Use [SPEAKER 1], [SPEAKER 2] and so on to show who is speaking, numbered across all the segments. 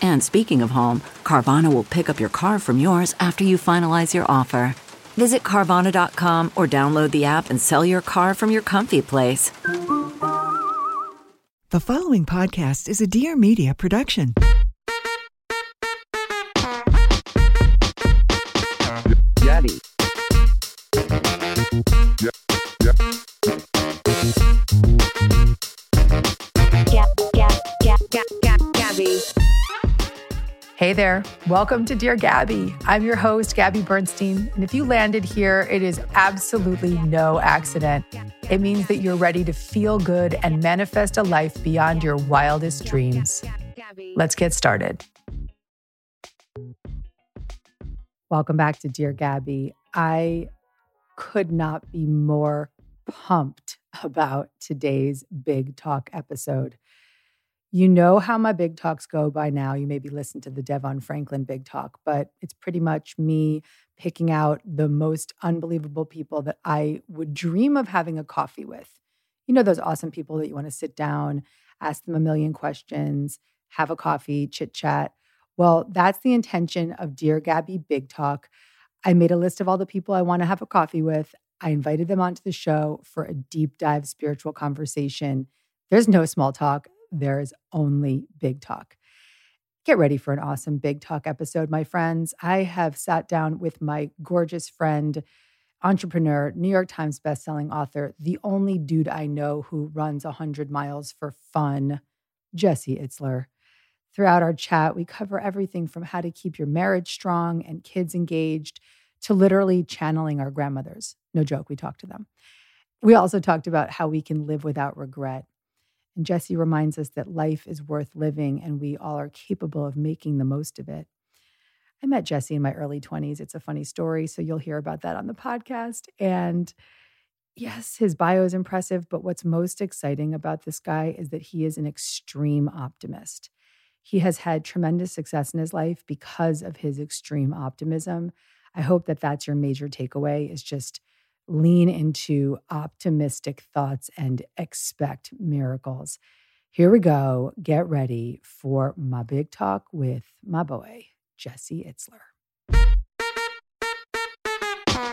[SPEAKER 1] And speaking of home, Carvana will pick up your car from yours after you finalize your offer. Visit Carvana.com or download the app and sell your car from your comfy place.
[SPEAKER 2] The following podcast is a Dear Media production.
[SPEAKER 3] Daddy.
[SPEAKER 4] Hey there. Welcome to Dear Gabby. I'm your host, Gabby Bernstein. And if you landed here, it is absolutely no accident. It means that you're ready to feel good and manifest a life beyond your wildest dreams. Let's get started. Welcome back to Dear Gabby. I could not be more pumped about today's big talk episode. You know how my big talks go by now. You maybe listen to the Devon Franklin big talk, but it's pretty much me picking out the most unbelievable people that I would dream of having a coffee with. You know, those awesome people that you want to sit down, ask them a million questions, have a coffee, chit chat. Well, that's the intention of Dear Gabby Big Talk. I made a list of all the people I want to have a coffee with. I invited them onto the show for a deep dive spiritual conversation. There's no small talk there is only big talk. Get ready for an awesome big talk episode, my friends. I have sat down with my gorgeous friend, entrepreneur, New York Times bestselling author, the only dude I know who runs 100 miles for fun, Jesse Itzler. Throughout our chat, we cover everything from how to keep your marriage strong and kids engaged to literally channeling our grandmothers. No joke, we talked to them. We also talked about how we can live without regret and Jesse reminds us that life is worth living and we all are capable of making the most of it. I met Jesse in my early 20s. It's a funny story, so you'll hear about that on the podcast. And yes, his bio is impressive, but what's most exciting about this guy is that he is an extreme optimist. He has had tremendous success in his life because of his extreme optimism. I hope that that's your major takeaway is just lean into optimistic thoughts and expect miracles. Here we go. Get ready for my big talk with my boy, Jesse Itzler.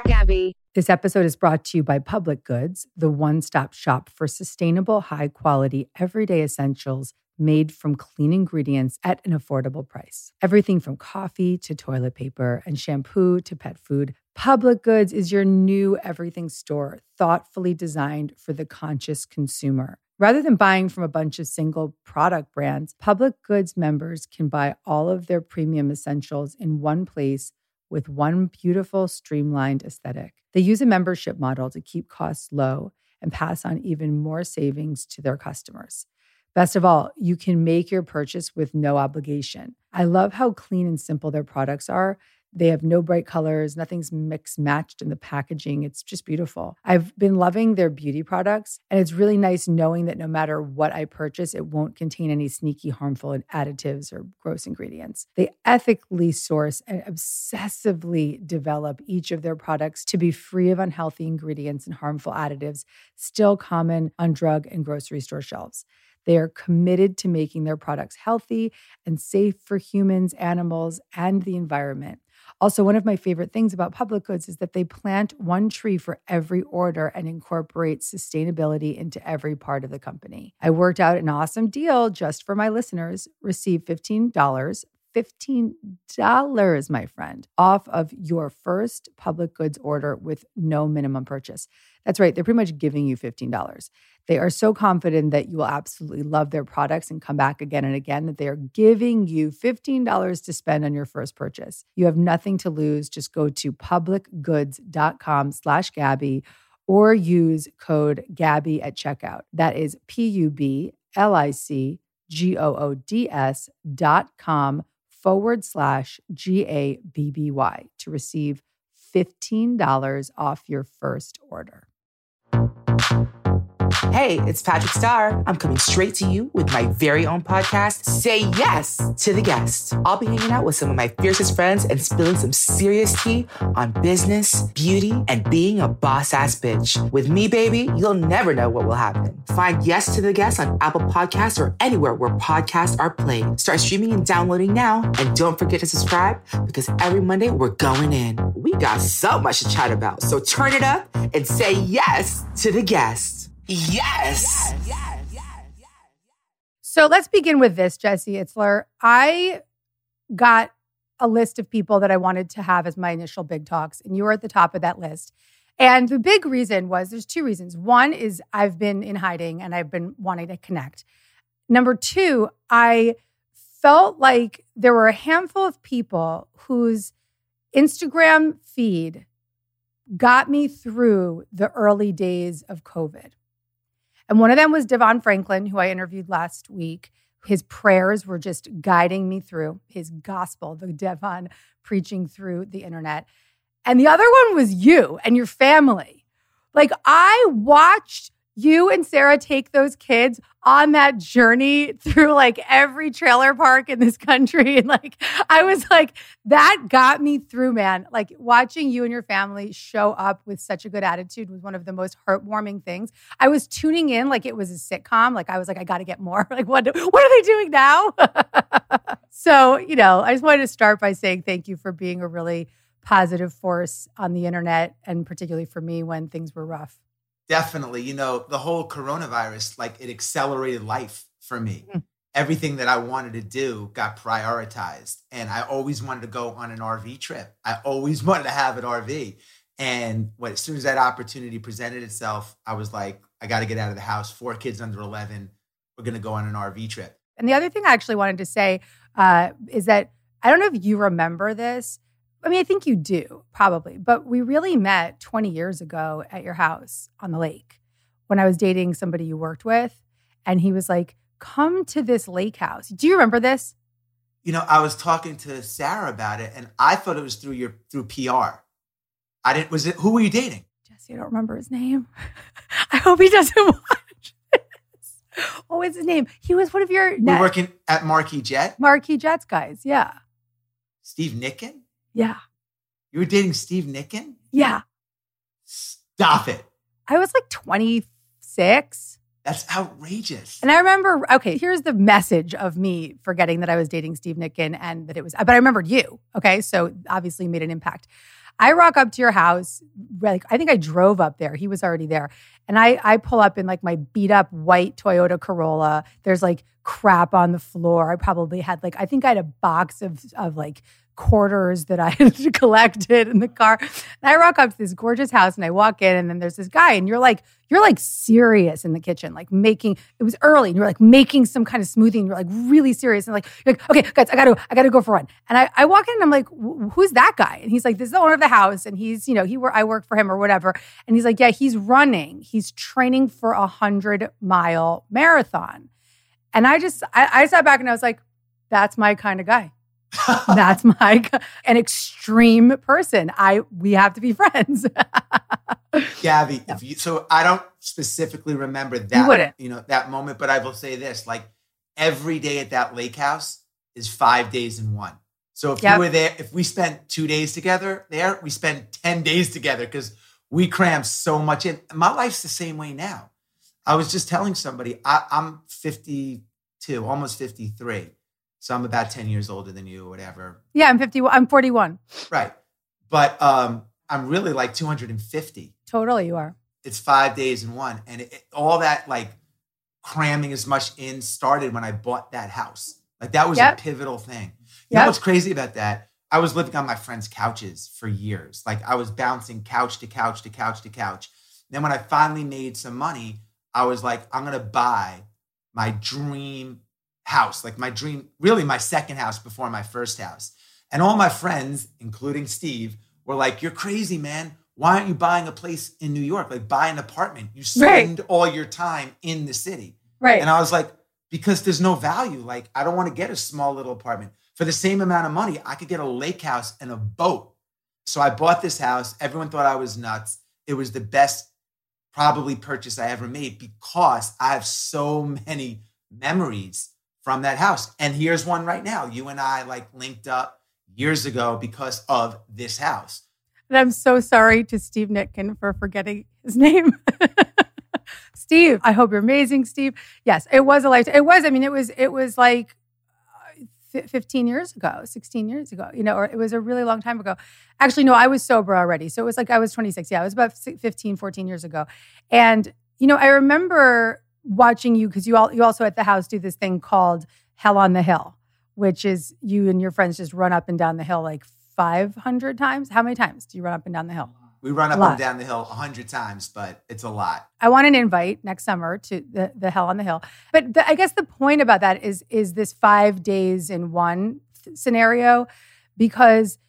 [SPEAKER 4] Gabby. This episode is brought to you by Public Goods, the one stop shop for sustainable, high quality, everyday essentials made from clean ingredients at an affordable price. Everything from coffee to toilet paper and shampoo to pet food. Public Goods is your new everything store, thoughtfully designed for the conscious consumer. Rather than buying from a bunch of single product brands, Public Goods members can buy all of their premium essentials in one place with one beautiful, streamlined aesthetic. They use a membership model to keep costs low and pass on even more savings to their customers. Best of all, you can make your purchase with no obligation. I love how clean and simple their products are. They have no bright colors, nothing's mixed matched in the packaging. It's just beautiful. I've been loving their beauty products, and it's really nice knowing that no matter what I purchase, it won't contain any sneaky, harmful additives or gross ingredients. They ethically source and obsessively develop each of their products to be free of unhealthy ingredients and harmful additives, still common on drug and grocery store shelves. They are committed to making their products healthy and safe for humans, animals, and the environment. Also, one of my favorite things about public goods is that they plant one tree for every order and incorporate sustainability into every part of the company. I worked out an awesome deal just for my listeners. Receive $15 $15, my friend, off of your first public goods order with no minimum purchase. That's right, they're pretty much giving you $15. They are so confident that you will absolutely love their products and come back again and again that they are giving you $15 to spend on your first purchase. You have nothing to lose. Just go to publicgoods.com slash Gabby or use code Gabby at checkout. That is P-U-B-L-I-C G-O-O-D-S dot com forward slash G-A-B-B-Y to receive $15 off your first order.
[SPEAKER 5] Hey, it's Patrick Starr. I'm coming straight to you with my very own podcast, Say Yes to the Guest. I'll be hanging out with some of my fiercest friends and spilling some serious tea on business, beauty, and being a boss ass bitch. With me, baby, you'll never know what will happen. Find Yes to the Guest on Apple Podcasts or anywhere where podcasts are played. Start streaming and downloading now. And don't forget to subscribe because every Monday we're going in. We got so much to chat about. So turn it up and say yes to the guest. Yes.
[SPEAKER 4] So let's begin with this, Jesse Itzler. I got a list of people that I wanted to have as my initial big talks, and you were at the top of that list. And the big reason was there's two reasons. One is I've been in hiding and I've been wanting to connect. Number two, I felt like there were a handful of people whose Instagram feed got me through the early days of COVID. And one of them was Devon Franklin, who I interviewed last week. His prayers were just guiding me through his gospel, the Devon preaching through the internet. And the other one was you and your family. Like, I watched you and Sarah take those kids on that journey through like every trailer park in this country. And like, I was like, that got me through, man. Like, watching you and your family show up with such a good attitude was one of the most heartwarming things. I was tuning in like it was a sitcom. Like, I was like, I got to get more. Like, what, what are they doing now? so, you know, I just wanted to start by saying thank you for being a really positive force on the internet and particularly for me when things were rough.
[SPEAKER 6] Definitely. You know, the whole coronavirus, like it accelerated life for me.
[SPEAKER 4] Mm.
[SPEAKER 6] Everything that I wanted to do got prioritized. And I always wanted to go on an RV trip. I always wanted to have an RV. And what, as soon as that opportunity presented itself, I was like, I got to get out of the house. Four kids under 11. We're going to go on an RV trip.
[SPEAKER 4] And the other thing I actually wanted to say uh, is that I don't know if you remember this. I mean, I think you do probably, but we really met 20 years ago at your house on the lake when I was dating somebody you worked with. And he was like, come to this lake house. Do you remember this?
[SPEAKER 6] You know, I was talking to Sarah about it and I thought it was through your, through PR. I didn't, was it, who were you dating?
[SPEAKER 4] Jesse, I don't remember his name. I hope he doesn't watch this. What was his name? He was one of your
[SPEAKER 6] We were working at Marquis Jet.
[SPEAKER 4] Marquis Jets guys. Yeah.
[SPEAKER 6] Steve Nicken?
[SPEAKER 4] Yeah.
[SPEAKER 6] You were dating Steve Nicken?
[SPEAKER 4] Yeah.
[SPEAKER 6] Stop it.
[SPEAKER 4] I was like 26.
[SPEAKER 6] That's outrageous.
[SPEAKER 4] And I remember, okay, here's the message of me forgetting that I was dating Steve Nicken and that it was, but I remembered you. Okay. So obviously made an impact. I rock up to your house. Like, I think I drove up there. He was already there. And I, I pull up in like my beat up white Toyota Corolla. There's like crap on the floor. I probably had like, I think I had a box of, of like quarters that I had collected in the car. And I rock up to this gorgeous house and I walk in and then there's this guy and you're like, you're like serious in the kitchen, like making, it was early and you're like making some kind of smoothie and you're like really serious and like, you're like, okay, guys, I gotta, I gotta go for a run. And I, I walk in and I'm like, who's that guy? And he's like, this is the owner of the house. And he's, you know, he I work for him or whatever. And he's like, yeah, he's running. He's training for a hundred mile marathon. And I just, I, I sat back and I was like, that's my kind of guy. That's my an extreme person. I we have to be friends.
[SPEAKER 6] Gabby, if you so I don't specifically remember that you, you know that moment, but I will say this: like every day at that lake house is five days in one. So if yep. you were there, if we spent two days together there, we spent ten days together because we cram so much in. My life's the same way now. I was just telling somebody I, I'm 52, almost 53 so I'm about 10 years older than you or whatever.
[SPEAKER 4] Yeah, I'm 50. I'm 41.
[SPEAKER 6] Right. But um, I'm really like 250.
[SPEAKER 4] Totally, you are.
[SPEAKER 6] It's five days in one. And it, it, all that like cramming as much in started when I bought that house. Like that was yep. a pivotal thing. You know what's crazy about that? I was living on my friends' couches for years. Like I was bouncing couch to couch to couch to couch. Then when I finally made some money, I was like, I'm gonna buy my dream house, like my dream, really my second house before my first house. And all my friends, including Steve, were like, You're crazy, man. Why aren't you buying a place in New York? Like buy an apartment. You spend right. all your time in the city.
[SPEAKER 4] Right.
[SPEAKER 6] And I was like, because there's no value. Like, I don't want to get a small little apartment. For the same amount of money, I could get a lake house and a boat. So I bought this house. Everyone thought I was nuts. It was the best, probably purchase I ever made because I have so many memories from that house. And here's one right now. You and I like linked up years ago because of this house.
[SPEAKER 4] And I'm so sorry to Steve Nitkin for forgetting his name. Steve, I hope you're amazing, Steve. Yes, it was a life. It was, I mean, it was, it was like uh, 15 years ago, 16 years ago, you know, or it was a really long time ago. Actually, no, I was sober already. So it was like I was 26. Yeah, it was about 15, 14 years ago. And, you know, I remember watching you because you all you also at the house do this thing called Hell on the Hill, which is you and your friends just run up and down the hill like 500 times. How many times do you run up and down the hill?
[SPEAKER 6] We run up and down the hill a hundred times, but it's a lot.
[SPEAKER 4] I want an invite next summer to the, the Hell on the Hill. But the, I guess the point about that is is this five days in one scenario, because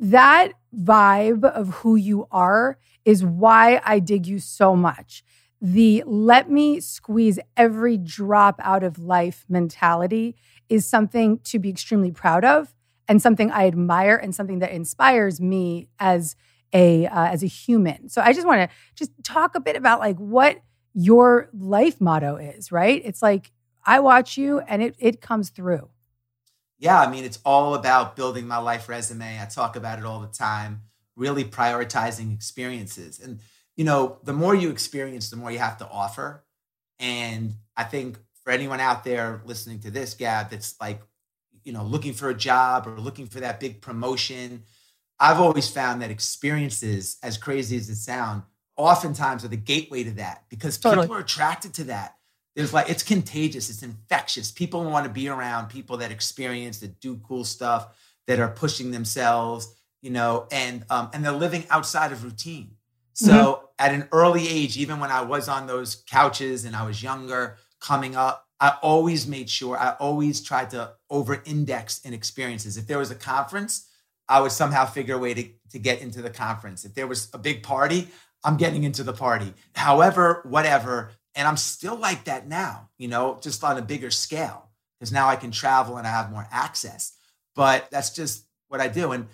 [SPEAKER 4] that vibe of who you are is why I dig you so much. The let me squeeze every drop out of life mentality is something to be extremely proud of and something I admire and something that inspires me as a uh, as a human. So I just want to just talk a bit about like what your life motto is, right? It's like I watch you and it it comes through.
[SPEAKER 6] Yeah, I mean it's all about building my life resume. I talk about it all the time, really prioritizing experiences. And you know, the more you experience, the more you have to offer. And I think for anyone out there listening to this, Gab, that's like, you know, looking for a job or looking for that big promotion, I've always found that experiences, as crazy as it sounds, oftentimes are the gateway to that because totally. people are attracted to that. There's like it's contagious, it's infectious. People want to be around people that experience, that do cool stuff, that are pushing themselves, you know, and um, and they're living outside of routine. So mm-hmm. At an early age, even when I was on those couches and I was younger, coming up, I always made sure I always tried to over index in experiences. If there was a conference, I would somehow figure a way to, to get into the conference. If there was a big party, I'm getting into the party. However, whatever. And I'm still like that now, you know, just on a bigger scale, because now I can travel and I have more access. But that's just what I do. And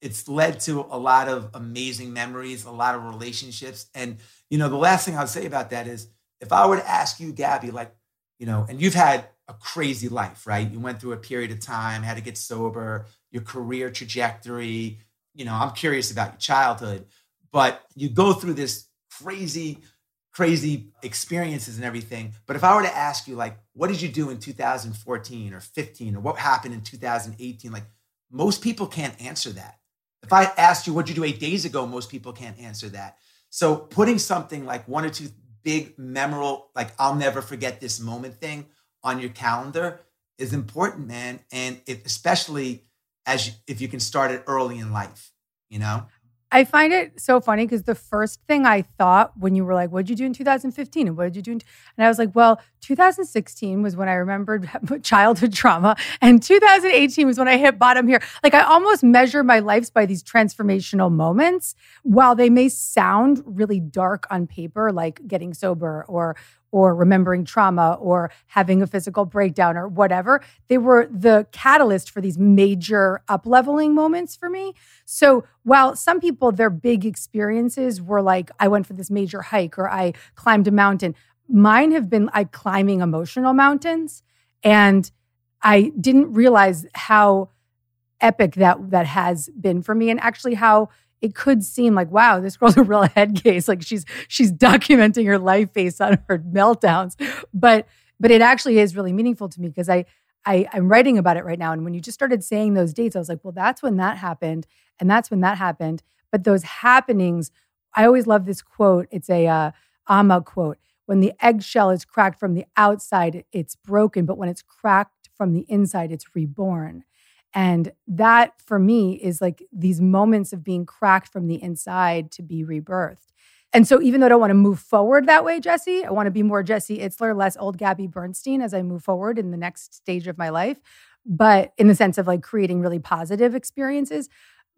[SPEAKER 6] it's led to a lot of amazing memories, a lot of relationships. And, you know, the last thing I would say about that is if I were to ask you, Gabby, like, you know, and you've had a crazy life, right? You went through a period of time, had to get sober, your career trajectory. You know, I'm curious about your childhood, but you go through this crazy, crazy experiences and everything. But if I were to ask you, like, what did you do in 2014 or 15 or what happened in 2018? Like, most people can't answer that. If I asked you, what you do eight days ago? Most people can't answer that. So putting something like one or two big memorable, like, I'll never forget this moment thing on your calendar is important, man. And it, especially as you, if you can start it early in life, you know?
[SPEAKER 4] I find it so funny because the first thing I thought when you were like, "What did you do in 2015?" and "What did you do?" and I was like, "Well, 2016 was when I remembered childhood trauma, and 2018 was when I hit bottom here." Like I almost measure my lives by these transformational moments, while they may sound really dark on paper, like getting sober or or remembering trauma or having a physical breakdown or whatever. They were the catalyst for these major up-leveling moments for me. So while some people, their big experiences were like, I went for this major hike or I climbed a mountain, mine have been like climbing emotional mountains. And I didn't realize how epic that that has been for me and actually how it could seem like, wow, this girl's a real head case. Like she's she's documenting her life based on her meltdowns. But but it actually is really meaningful to me because I, I I'm writing about it right now. And when you just started saying those dates, I was like, well, that's when that happened, and that's when that happened. But those happenings, I always love this quote. It's a uh, quote. When the eggshell is cracked from the outside, it's broken, but when it's cracked from the inside, it's reborn. And that for me is like these moments of being cracked from the inside to be rebirthed. And so, even though I don't want to move forward that way, Jesse, I want to be more Jesse Itzler, less old Gabby Bernstein as I move forward in the next stage of my life, but in the sense of like creating really positive experiences.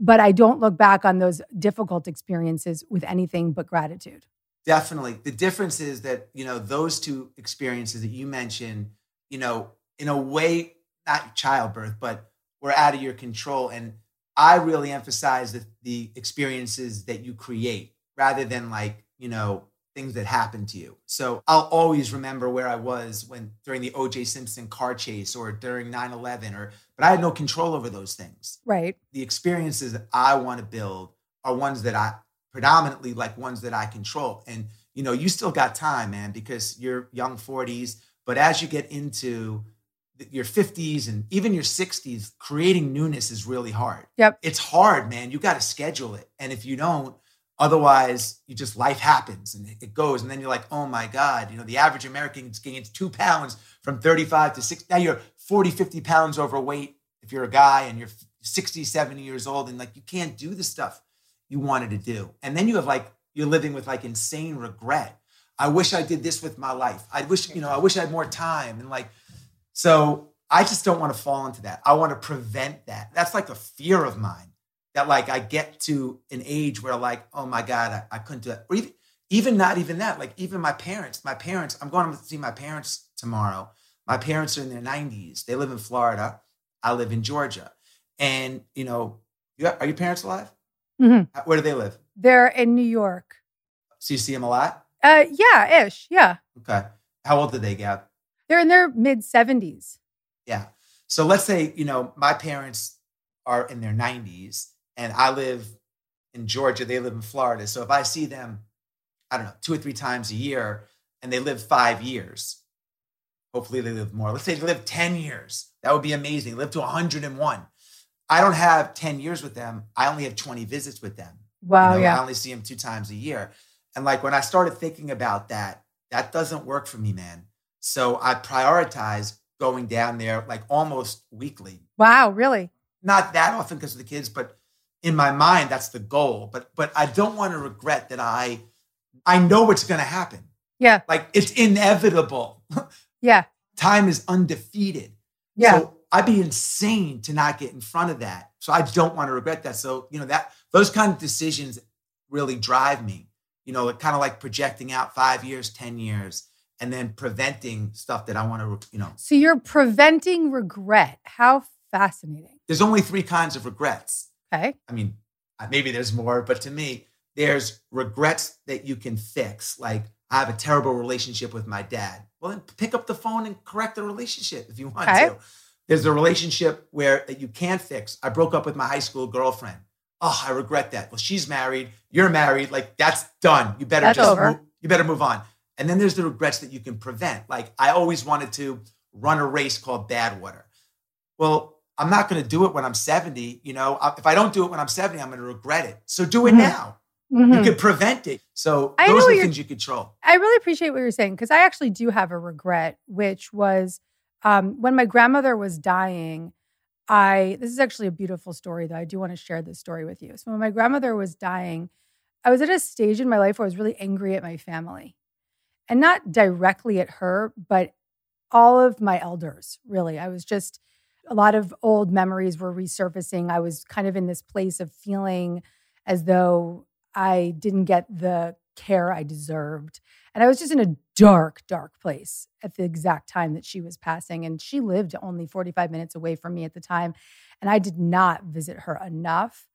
[SPEAKER 4] But I don't look back on those difficult experiences with anything but gratitude.
[SPEAKER 6] Definitely. The difference is that, you know, those two experiences that you mentioned, you know, in a way, not childbirth, but were out of your control. And I really emphasize the, the experiences that you create rather than like, you know, things that happen to you. So I'll always remember where I was when during the OJ Simpson car chase or during 9/11 or but I had no control over those things.
[SPEAKER 4] Right.
[SPEAKER 6] The experiences that I want to build are ones that I predominantly like ones that I control. And you know, you still got time, man, because you're young 40s, but as you get into your 50s and even your 60s, creating newness is really hard.
[SPEAKER 4] Yep.
[SPEAKER 6] It's hard, man. You got to schedule it. And if you don't, Otherwise, you just life happens and it goes, and then you're like, oh my God, you know, the average American gains two pounds from 35 to 60. Now you're 40, 50 pounds overweight if you're a guy and you're 60, 70 years old, and like you can't do the stuff you wanted to do. And then you have like, you're living with like insane regret. I wish I did this with my life. I wish, you know, I wish I had more time. And like, so I just don't want to fall into that. I want to prevent that. That's like a fear of mine that like I get to an age where like, oh my God, I, I couldn't do it. Or even, even not even that, like even my parents, my parents, I'm going to see my parents tomorrow. My parents are in their 90s. They live in Florida. I live in Georgia. And, you know, you are your parents alive?
[SPEAKER 4] Mm-hmm.
[SPEAKER 6] Where do they live?
[SPEAKER 4] They're in New York.
[SPEAKER 6] So you see them a lot?
[SPEAKER 4] Uh, yeah, ish. Yeah.
[SPEAKER 6] Okay. How old did they get?
[SPEAKER 4] They're in their mid 70s.
[SPEAKER 6] Yeah. So let's say, you know, my parents are in their 90s and I live in Georgia, they live in Florida. So if I see them, I don't know, two or three times a year, and they live five years, hopefully they live more. Let's say they live 10 years. That would be amazing. Live to 101. I don't have 10 years with them. I only have 20 visits with them.
[SPEAKER 4] Wow.
[SPEAKER 6] You know,
[SPEAKER 4] yeah.
[SPEAKER 6] I only see them two times a year. And like when I started thinking about that, that doesn't work for me, man. So I prioritize going down there like almost weekly.
[SPEAKER 4] Wow, really?
[SPEAKER 6] Not that often because of the kids, but in my mind that's the goal. But but i don't want to regret that i i know what's going to happen.
[SPEAKER 4] Yeah.
[SPEAKER 6] Like it's inevitable.
[SPEAKER 4] Yeah.
[SPEAKER 6] Time is undefeated.
[SPEAKER 4] Yeah.
[SPEAKER 6] So i'd be insane to not get in front of that. So i don't want to regret that. So you know that those kind of decisions really drive me. You know kind of like projecting out five years ten years and then preventing stuff that i want to you know
[SPEAKER 4] so you're preventing regret how fascinating
[SPEAKER 6] there's only three kinds of regrets
[SPEAKER 4] Okay.
[SPEAKER 6] I mean, maybe there's more, but to me, there's regrets that you can fix. Like, I have a terrible relationship with my dad. Well, then pick up the phone and correct the relationship if you want okay. to. There's a relationship where that you can't fix. I broke up with my high school girlfriend. Oh, I regret that. Well, she's married. You're married. Like that's done. You better
[SPEAKER 4] that's
[SPEAKER 6] just
[SPEAKER 4] over.
[SPEAKER 6] Move, you better move on. And then there's the regrets that you can prevent. Like I always wanted to run a race called Badwater. Well, I'm not going to do it when I'm 70. You know, if I don't do it when I'm 70, I'm going to regret it. So do it mm-hmm. now. Mm-hmm. You can prevent it. So I those are the things you control.
[SPEAKER 4] I really appreciate what you're saying because I actually do have a regret, which was um, when my grandmother was dying. I this is actually a beautiful story though. I do want to share this story with you. So when my grandmother was dying, I was at a stage in my life where I was really angry at my family, and not directly at her, but all of my elders. Really, I was just a lot of old memories were resurfacing. I was kind of in this place of feeling as though I didn't get the care I deserved. And I was just in a dark, dark place at the exact time that she was passing. And she lived only 45 minutes away from me at the time. And I did not visit her enough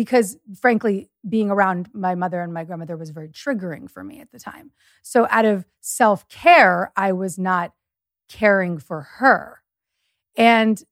[SPEAKER 4] because, frankly, being around my mother and my grandmother was very triggering for me at the time. So, out of self care, I was not caring for her. And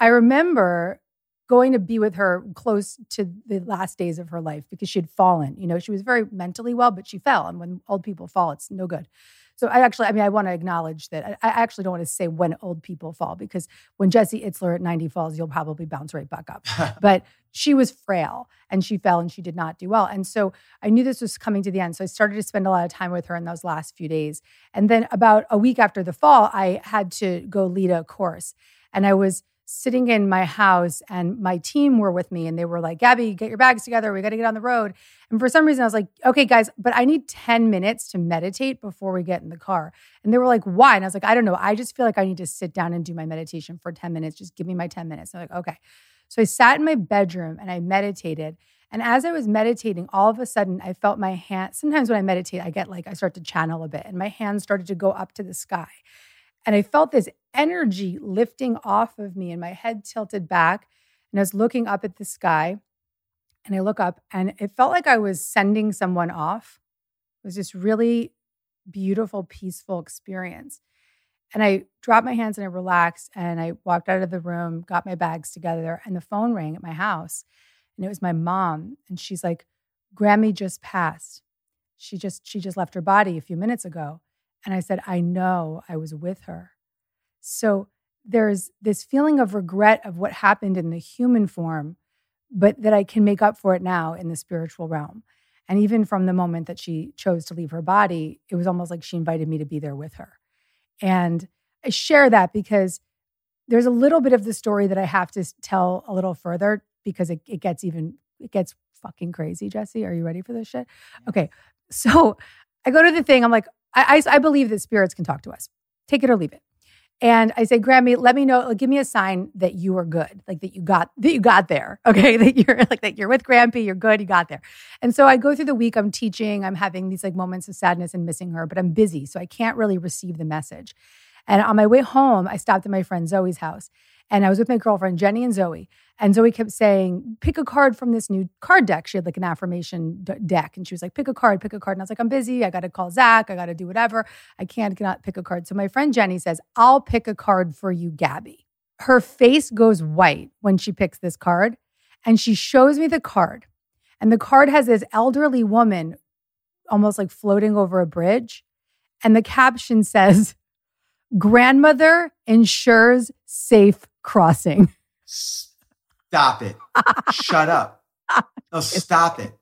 [SPEAKER 4] I remember going to be with her close to the last days of her life because she had fallen. You know, she was very mentally well, but she fell. And when old people fall, it's no good. So I actually, I mean, I want to acknowledge that. I, I actually don't want to say when old people fall because when Jesse Itzler at 90 falls, you'll probably bounce right back up. but she was frail and she fell and she did not do well. And so I knew this was coming to the end. So I started to spend a lot of time with her in those last few days. And then about a week after the fall, I had to go lead a course. And I was sitting in my house and my team were with me and they were like, Gabby, get your bags together. We got to get on the road. And for some reason, I was like, okay, guys, but I need 10 minutes to meditate before we get in the car. And they were like, why? And I was like, I don't know. I just feel like I need to sit down and do my meditation for 10 minutes. Just give me my 10 minutes. And they're like, okay. So I sat in my bedroom and I meditated. And as I was meditating, all of a sudden I felt my hand. Sometimes when I meditate, I get like, I start to channel a bit and my hands started to go up to the sky. And I felt this energy lifting off of me and my head tilted back. And I was looking up at the sky. And I look up and it felt like I was sending someone off. It was this really beautiful, peaceful experience. And I dropped my hands and I relaxed and I walked out of the room, got my bags together, and the phone rang at my house. And it was my mom. And she's like, Grammy just passed. She just she just left her body a few minutes ago. And I said, I know I was with her. So there's this feeling of regret of what happened in the human form, but that I can make up for it now in the spiritual realm. And even from the moment that she chose to leave her body, it was almost like she invited me to be there with her. And I share that because there's a little bit of the story that I have to tell a little further because it, it gets even, it gets fucking crazy, Jesse. Are you ready for this shit? Okay. So I go to the thing, I'm like, I, I, I believe that spirits can talk to us. Take it or leave it. And I say, Grammy, let me know, give me a sign that you are good, like that you got that you got there. Okay. That you're like that you're with Grampy, you're good, you got there. And so I go through the week, I'm teaching, I'm having these like moments of sadness and missing her, but I'm busy. So I can't really receive the message. And on my way home, I stopped at my friend Zoe's house and I was with my girlfriend, Jenny and Zoe. And Zoe kept saying, pick a card from this new card deck. She had like an affirmation d- deck. And she was like, pick a card, pick a card. And I was like, I'm busy. I got to call Zach. I got to do whatever. I can't cannot pick a card. So my friend Jenny says, I'll pick a card for you, Gabby. Her face goes white when she picks this card. And she shows me the card. And the card has this elderly woman almost like floating over a bridge. And the caption says, Grandmother ensures safe crossing.
[SPEAKER 6] Stop it. Shut up. No, stop it.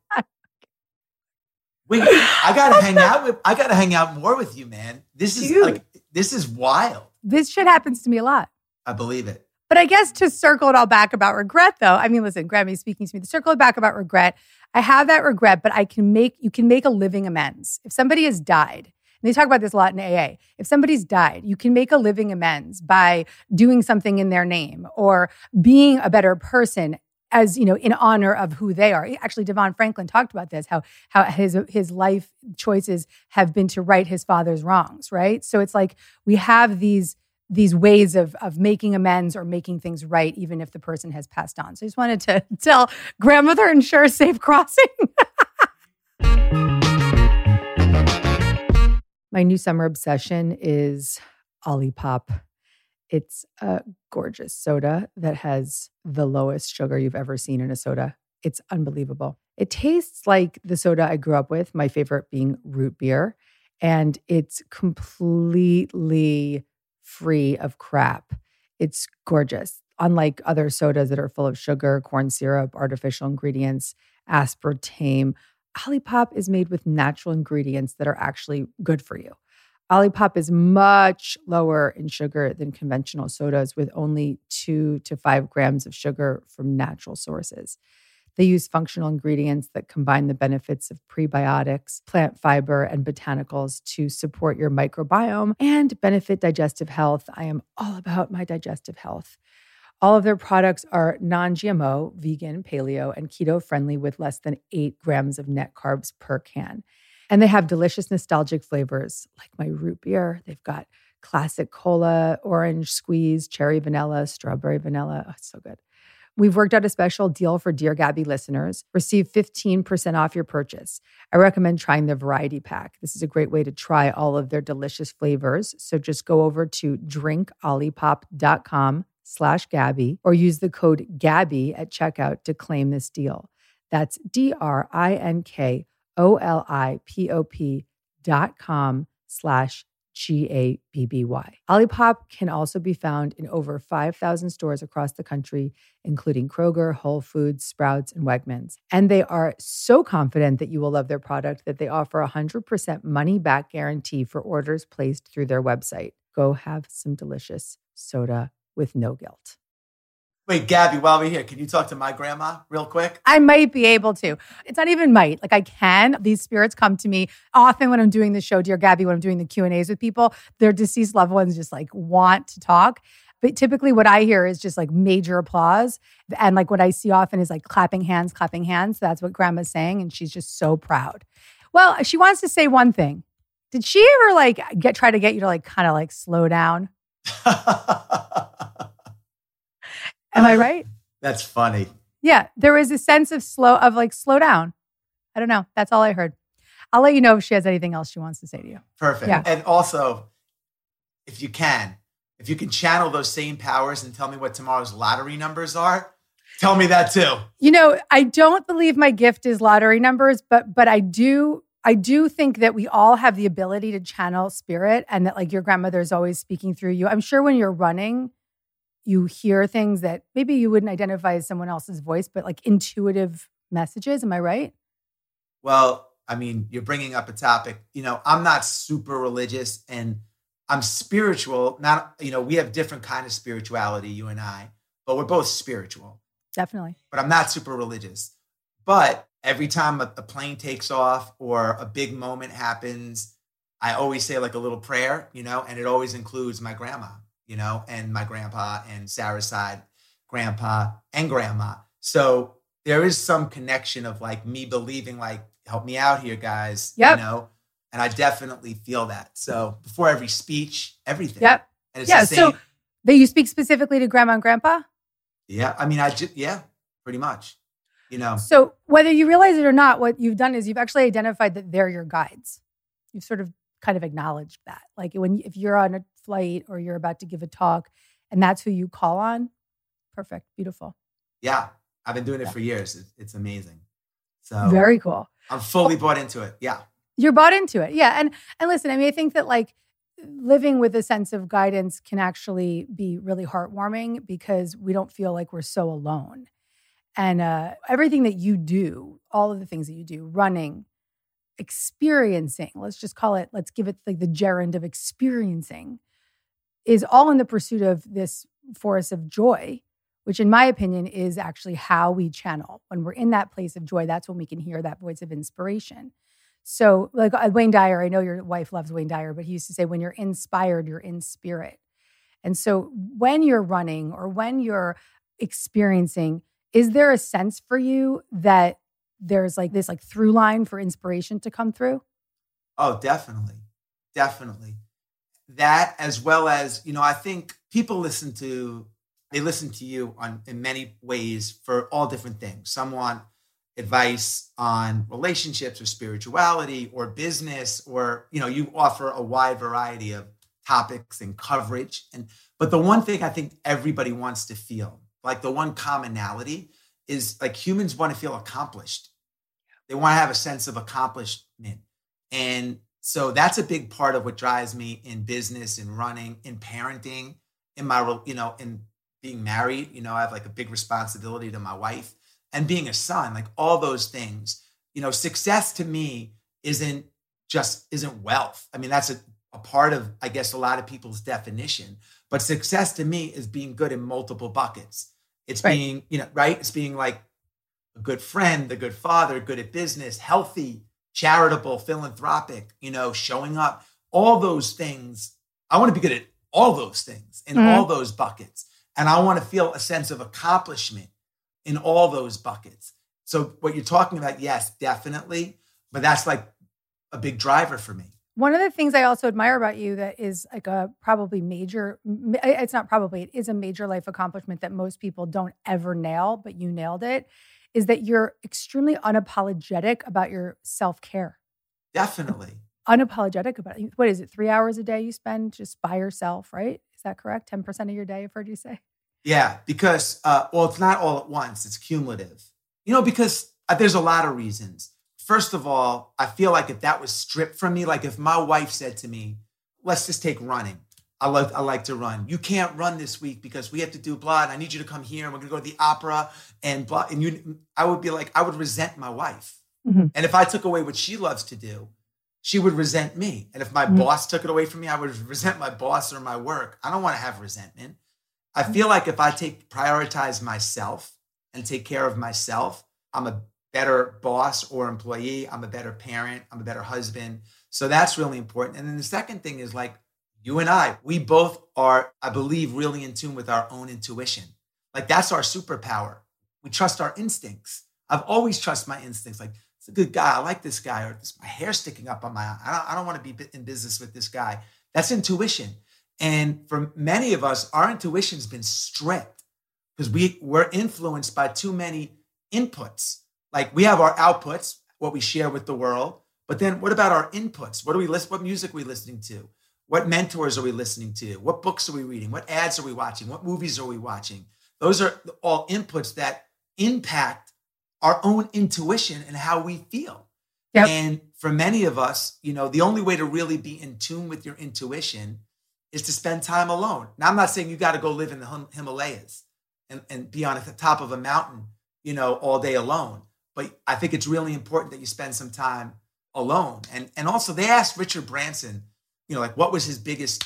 [SPEAKER 6] Wait, I gotta hang out with I gotta hang out more with you, man. This is Dude. like this is wild.
[SPEAKER 4] This shit happens to me a lot.
[SPEAKER 6] I believe it.
[SPEAKER 4] But I guess to circle it all back about regret, though, I mean, listen, Grammy speaking to me, to circle it back about regret, I have that regret, but I can make, you can make a living amends. If somebody has died, and they talk about this a lot in AA. If somebody's died, you can make a living amends by doing something in their name or being a better person as you know in honor of who they are. Actually devon franklin talked about this how how his his life choices have been to right his father's wrongs right? So it's like we have these these ways of of making amends or making things right even if the person has passed on. So i just wanted to tell grandmother ensure safe crossing My new summer obsession is Olipop. It's a gorgeous soda that has the lowest sugar you've ever seen in a soda. It's unbelievable. It tastes like the soda I grew up with, my favorite being root beer, and it's completely free of crap. It's gorgeous. Unlike other sodas that are full of sugar, corn syrup, artificial ingredients, aspartame, Olipop is made with natural ingredients that are actually good for you. Olipop is much lower in sugar than conventional sodas, with only two to five grams of sugar from natural sources. They use functional ingredients that combine the benefits of prebiotics, plant fiber, and botanicals to support your microbiome and benefit digestive health. I am all about my digestive health. All of their products are non GMO, vegan, paleo, and keto friendly with less than eight grams of net carbs per can. And they have delicious, nostalgic flavors like my root beer. They've got classic cola, orange squeeze, cherry vanilla, strawberry vanilla. Oh, it's so good. We've worked out a special deal for Dear Gabby listeners. Receive 15% off your purchase. I recommend trying the variety pack. This is a great way to try all of their delicious flavors. So just go over to drinkolipop.com slash Gabby or use the code Gabby at checkout to claim this deal. That's D R I N K O L I P O P dot com slash G A B B Y. Olipop can also be found in over 5,000 stores across the country, including Kroger, Whole Foods, Sprouts, and Wegmans. And they are so confident that you will love their product that they offer a 100% money back guarantee for orders placed through their website. Go have some delicious soda with no guilt.
[SPEAKER 6] Wait, Gabby, while we're here, can you talk to my grandma real quick?
[SPEAKER 4] I might be able to. It's not even might. Like I can. These spirits come to me often when I'm doing the show, dear Gabby, when I'm doing the Q and A's with people. Their deceased loved ones just like want to talk. But typically, what I hear is just like major applause, and like what I see often is like clapping hands, clapping hands. That's what Grandma's saying, and she's just so proud. Well, she wants to say one thing. Did she ever like get try to get you to like kind of like slow down? Am I right?
[SPEAKER 6] That's funny.
[SPEAKER 4] Yeah, there was a sense of slow of like slow down. I don't know. That's all I heard. I'll let you know if she has anything else she wants to say to you.
[SPEAKER 6] Perfect. Yeah. And also, if you can, if you can channel those same powers and tell me what tomorrow's lottery numbers are, tell me that too.
[SPEAKER 4] You know, I don't believe my gift is lottery numbers, but but I do I do think that we all have the ability to channel spirit and that like your grandmother is always speaking through you. I'm sure when you're running, you hear things that maybe you wouldn't identify as someone else's voice, but like intuitive messages. Am I right?
[SPEAKER 6] Well, I mean, you're bringing up a topic. You know, I'm not super religious and I'm spiritual. Not, you know, we have different kind of spirituality, you and I, but we're both spiritual.
[SPEAKER 4] Definitely.
[SPEAKER 6] But I'm not super religious. But every time a, a plane takes off or a big moment happens, I always say like a little prayer, you know, and it always includes my grandma you know, and my grandpa and Sarah's side, grandpa and grandma. So there is some connection of like me believing, like, help me out here, guys.
[SPEAKER 4] Yep.
[SPEAKER 6] You know, and I definitely feel that. So before every speech, everything.
[SPEAKER 4] Yep. yeah. So that you speak specifically to grandma and grandpa?
[SPEAKER 6] Yeah. I mean, I just, yeah, pretty much. You know.
[SPEAKER 4] So whether you realize it or not, what you've done is you've actually identified that they're your guides. You've sort of kind of acknowledged that. Like when if you're on a flight or you're about to give a talk and that's who you call on, perfect, beautiful.
[SPEAKER 6] Yeah, I've been doing it yeah. for years. It's, it's, amazing. So
[SPEAKER 4] very cool.
[SPEAKER 6] I'm fully bought into it. Yeah.
[SPEAKER 4] You're bought into it. Yeah. And and listen, I mean, I think that like living with a sense of guidance can actually be really heartwarming because we don't feel like we're so alone. And uh, everything that you do, all of the things that you do, running, experiencing, let's just call it, let's give it like the gerund of experiencing, is all in the pursuit of this force of joy, which, in my opinion, is actually how we channel. When we're in that place of joy, that's when we can hear that voice of inspiration. So, like uh, Wayne Dyer, I know your wife loves Wayne Dyer, but he used to say, when you're inspired, you're in spirit. And so, when you're running or when you're experiencing, is there a sense for you that there's like this like through line for inspiration to come through?
[SPEAKER 6] Oh, definitely. Definitely. That as well as, you know, I think people listen to they listen to you on in many ways for all different things. Some want advice on relationships or spirituality or business or, you know, you offer a wide variety of topics and coverage and but the one thing I think everybody wants to feel, like the one commonality is like humans want to feel accomplished. They want to have a sense of accomplishment. And so that's a big part of what drives me in business, in running, in parenting, in my, you know, in being married. You know, I have like a big responsibility to my wife and being a son, like all those things. You know, success to me isn't just isn't wealth. I mean, that's a, a part of, I guess, a lot of people's definition. But success to me is being good in multiple buckets. It's right. being, you know, right? It's being like a good friend, a good father, good at business, healthy, charitable, philanthropic, you know, showing up, all those things. I want to be good at all those things in mm-hmm. all those buckets. And I want to feel a sense of accomplishment in all those buckets. So, what you're talking about, yes, definitely. But that's like a big driver for me.
[SPEAKER 4] One of the things I also admire about you that is like a probably major, it's not probably, it is a major life accomplishment that most people don't ever nail, but you nailed it, is that you're extremely unapologetic about your self care.
[SPEAKER 6] Definitely.
[SPEAKER 4] Unapologetic about it. What is it? Three hours a day you spend just by yourself, right? Is that correct? 10% of your day, I've heard you say.
[SPEAKER 6] Yeah, because, uh, well, it's not all at once, it's cumulative. You know, because uh, there's a lot of reasons. First of all, I feel like if that was stripped from me, like if my wife said to me, let's just take running. I like I like to run. You can't run this week because we have to do blah. And I need you to come here, and we're gonna go to the opera and blah. And you, I would be like, I would resent my wife. Mm-hmm. And if I took away what she loves to do, she would resent me. And if my mm-hmm. boss took it away from me, I would resent my boss or my work. I don't want to have resentment. I feel like if I take prioritize myself and take care of myself, I'm a better boss or employee. I'm a better parent. I'm a better husband. So that's really important. And then the second thing is like you and I, we both are, I believe, really in tune with our own intuition. Like that's our superpower. We trust our instincts. I've always trusted my instincts. Like, it's a good guy. I like this guy. Or this, my hair sticking up on my. I don't, I don't want to be in business with this guy. That's intuition. And for many of us, our intuition's been stripped because we, we're influenced by too many inputs. Like we have our outputs, what we share with the world. But then what about our inputs? What do we listen? What music are we listening to? What mentors are we listening to? What books are we reading? What ads are we watching? What movies are we watching? Those are all inputs that impact our own intuition and how we feel. Yep. And for many of us, you know, the only way to really be in tune with your intuition is to spend time alone. Now, I'm not saying you got to go live in the Himalayas and, and be on the top of a mountain, you know, all day alone. But I think it's really important that you spend some time alone. And and also they asked Richard Branson, you know, like what was his biggest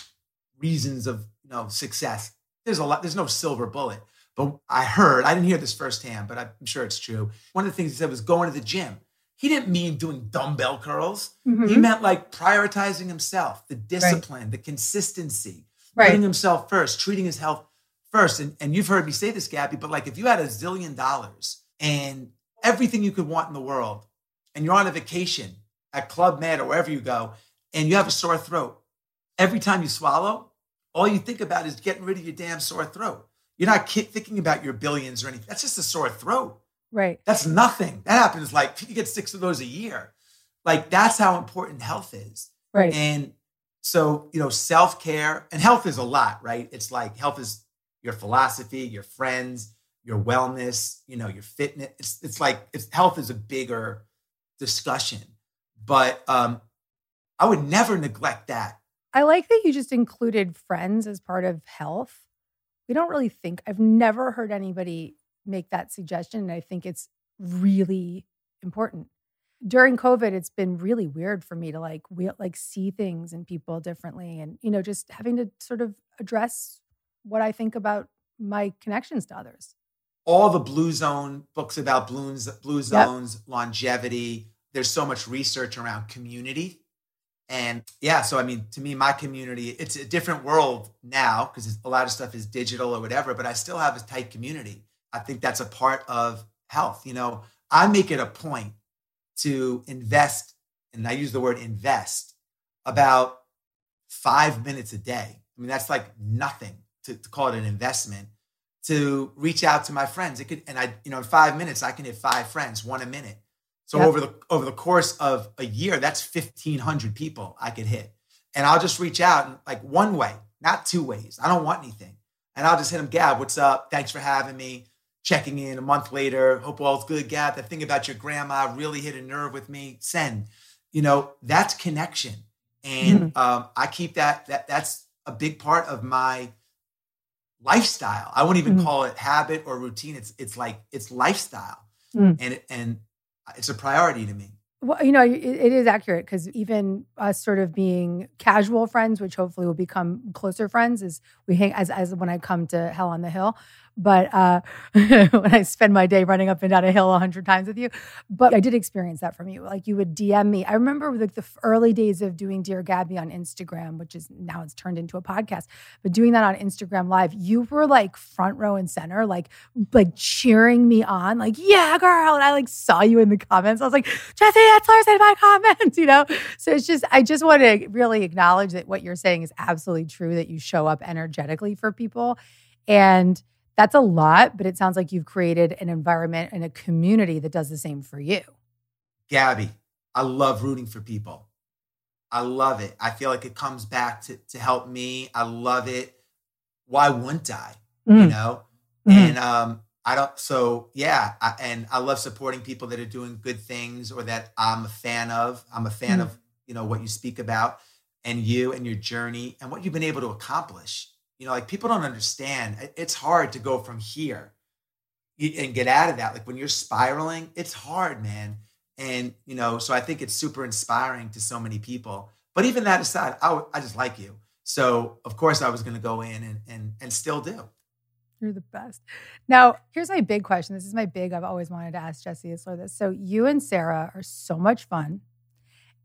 [SPEAKER 6] reasons of you know success? There's a lot, there's no silver bullet. But I heard, I didn't hear this firsthand, but I'm sure it's true. One of the things he said was going to the gym. He didn't mean doing dumbbell curls. Mm-hmm. He meant like prioritizing himself, the discipline, right. the consistency, right. putting himself first, treating his health first. And, and you've heard me say this, Gabby, but like if you had a zillion dollars and everything you could want in the world, and you're on a vacation at Club Med or wherever you go, and you have a sore throat, every time you swallow, all you think about is getting rid of your damn sore throat. You're not thinking about your billions or anything. That's just a sore throat.
[SPEAKER 4] Right.
[SPEAKER 6] That's nothing. That happens like you get six of those a year. Like that's how important health is.
[SPEAKER 4] Right.
[SPEAKER 6] And so, you know, self care and health is a lot, right? It's like health is your philosophy, your friends, your wellness, you know, your fitness. It's, it's like it's health is a bigger discussion. But um, I would never neglect that.
[SPEAKER 4] I like that you just included friends as part of health we don't really think i've never heard anybody make that suggestion and i think it's really important during covid it's been really weird for me to like we like see things and people differently and you know just having to sort of address what i think about my connections to others
[SPEAKER 6] all the blue zone books about blues blue zones yep. longevity there's so much research around community and yeah, so I mean, to me, my community, it's a different world now because a lot of stuff is digital or whatever, but I still have a tight community. I think that's a part of health. You know, I make it a point to invest, and I use the word invest, about five minutes a day. I mean, that's like nothing to, to call it an investment to reach out to my friends. It could, and I, you know, in five minutes, I can hit five friends, one a minute. So yep. over the over the course of a year, that's 1500 people I could hit. And I'll just reach out and like one way, not two ways. I don't want anything. And I'll just hit them, Gab, what's up? Thanks for having me. Checking in a month later. Hope all's good, Gab. That thing about your grandma really hit a nerve with me. Send. You know, that's connection. And mm-hmm. um, I keep that, that that's a big part of my lifestyle. I wouldn't even mm-hmm. call it habit or routine. It's it's like it's lifestyle. Mm. And and it's a priority to me.
[SPEAKER 4] Well, you know, it, it is accurate because even us sort of being casual friends, which hopefully will become closer friends, is we hang as as when I come to Hell on the Hill, but uh, when I spend my day running up and down a hill a hundred times with you. But I did experience that from you. Like you would DM me. I remember like the early days of doing Dear Gabby on Instagram, which is now it's turned into a podcast. But doing that on Instagram Live, you were like front row and center, like like cheering me on, like yeah, girl. And I like saw you in the comments. I was like, Jesse Itzler's in my comments, you know. So it's just I just want to really acknowledge that what you're saying is absolutely true. That you show up energetically for people and that's a lot, but it sounds like you've created an environment and a community that does the same for you.
[SPEAKER 6] Gabby, I love rooting for people. I love it. I feel like it comes back to, to help me. I love it. Why wouldn't I? Mm. You know? Mm. And um, I don't, so yeah. I, and I love supporting people that are doing good things or that I'm a fan of. I'm a fan mm. of, you know, what you speak about and you and your journey and what you've been able to accomplish. You know, like people don't understand. It's hard to go from here and get out of that. Like when you're spiraling, it's hard, man. And, you know, so I think it's super inspiring to so many people. But even that aside, I, I just like you. So, of course, I was going to go in and, and, and still do.
[SPEAKER 4] You're the best. Now, here's my big question. This is my big, I've always wanted to ask Jesse Itzler this. So, you and Sarah are so much fun.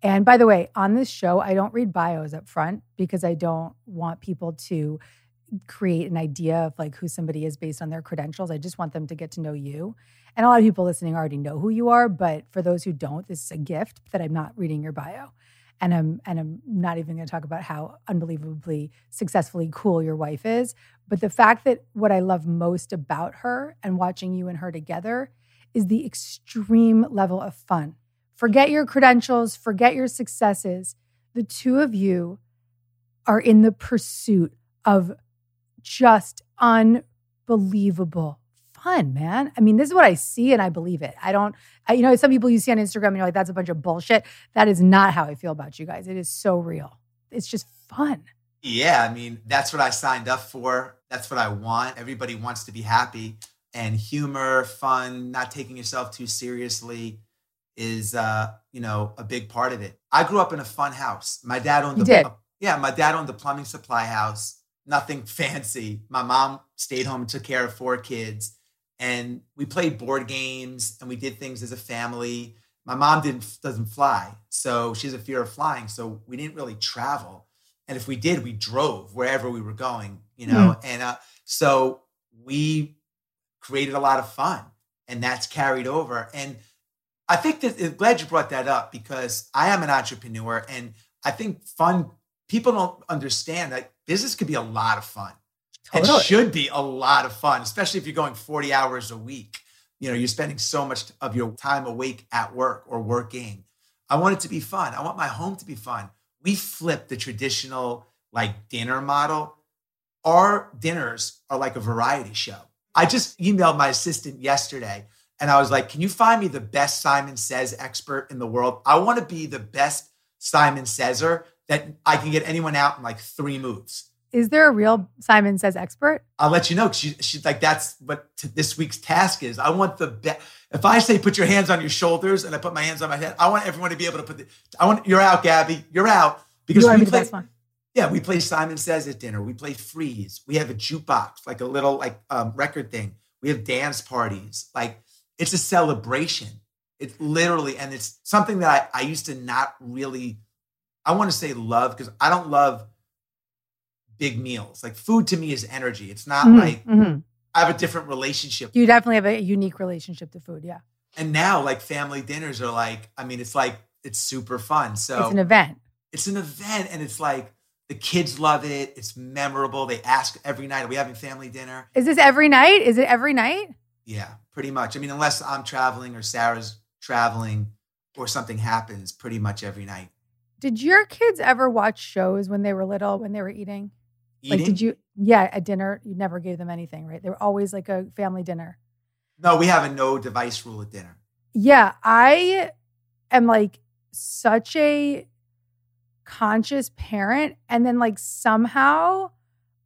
[SPEAKER 4] And by the way, on this show, I don't read bios up front because I don't want people to create an idea of like who somebody is based on their credentials. I just want them to get to know you. And a lot of people listening already know who you are, but for those who don't, this is a gift that I'm not reading your bio. And I'm and I'm not even going to talk about how unbelievably successfully cool your wife is, but the fact that what I love most about her and watching you and her together is the extreme level of fun. Forget your credentials, forget your successes. The two of you are in the pursuit of just unbelievable fun, man. I mean, this is what I see and I believe it. I don't, I, you know, some people you see on Instagram and you're like, that's a bunch of bullshit. That is not how I feel about you guys. It is so real. It's just fun.
[SPEAKER 6] Yeah. I mean, that's what I signed up for. That's what I want. Everybody wants to be happy and humor, fun, not taking yourself too seriously is, uh, you know, a big part of it. I grew up in a fun house. My dad owned
[SPEAKER 4] you
[SPEAKER 6] the,
[SPEAKER 4] did.
[SPEAKER 6] yeah, my dad owned the plumbing supply house nothing fancy. My mom stayed home and took care of four kids. And we played board games and we did things as a family. My mom didn't doesn't fly, so she has a fear of flying. So we didn't really travel. And if we did, we drove wherever we were going, you know. Mm. And uh, so we created a lot of fun, and that's carried over. And I think that glad you brought that up because I am an entrepreneur, and I think fun people don't understand that business could be a lot of fun. Totally. It should be a lot of fun, especially if you're going 40 hours a week. You know, you're spending so much of your time awake at work or working. I want it to be fun. I want my home to be fun. We flip the traditional like dinner model. Our dinners are like a variety show. I just emailed my assistant yesterday and I was like, can you find me the best Simon Says expert in the world? I want to be the best Simon Saiser that I can get anyone out in like three moves.
[SPEAKER 4] Is there a real Simon Says expert?
[SPEAKER 6] I'll let you know. She, she's like, that's what this week's task is. I want the best. If I say put your hands on your shoulders and I put my hands on my head, I want everyone to be able to put the. I want you're out, Gabby. You're out
[SPEAKER 4] because you we play.
[SPEAKER 6] Yeah, we play Simon Says at dinner. We play freeze. We have a jukebox, like a little like um, record thing. We have dance parties. Like it's a celebration. It's literally, and it's something that I, I used to not really I want to say love because I don't love big meals. Like food to me is energy. It's not mm-hmm, like mm-hmm. I have a different relationship.
[SPEAKER 4] You definitely have a unique relationship to food. Yeah.
[SPEAKER 6] And now like family dinners are like, I mean, it's like, it's super fun. So
[SPEAKER 4] it's an event.
[SPEAKER 6] It's an event. And it's like, the kids love it. It's memorable. They ask every night, are we having family dinner?
[SPEAKER 4] Is this every night? Is it every night?
[SPEAKER 6] Yeah, pretty much. I mean, unless I'm traveling or Sarah's traveling or something happens, pretty much every night.
[SPEAKER 4] Did your kids ever watch shows when they were little, when they were eating?
[SPEAKER 6] Eating?
[SPEAKER 4] Like, did you, yeah, at dinner, you never gave them anything, right? They were always like a family dinner.
[SPEAKER 6] No, we have a no device rule at dinner.
[SPEAKER 4] Yeah, I am like such a conscious parent. And then, like, somehow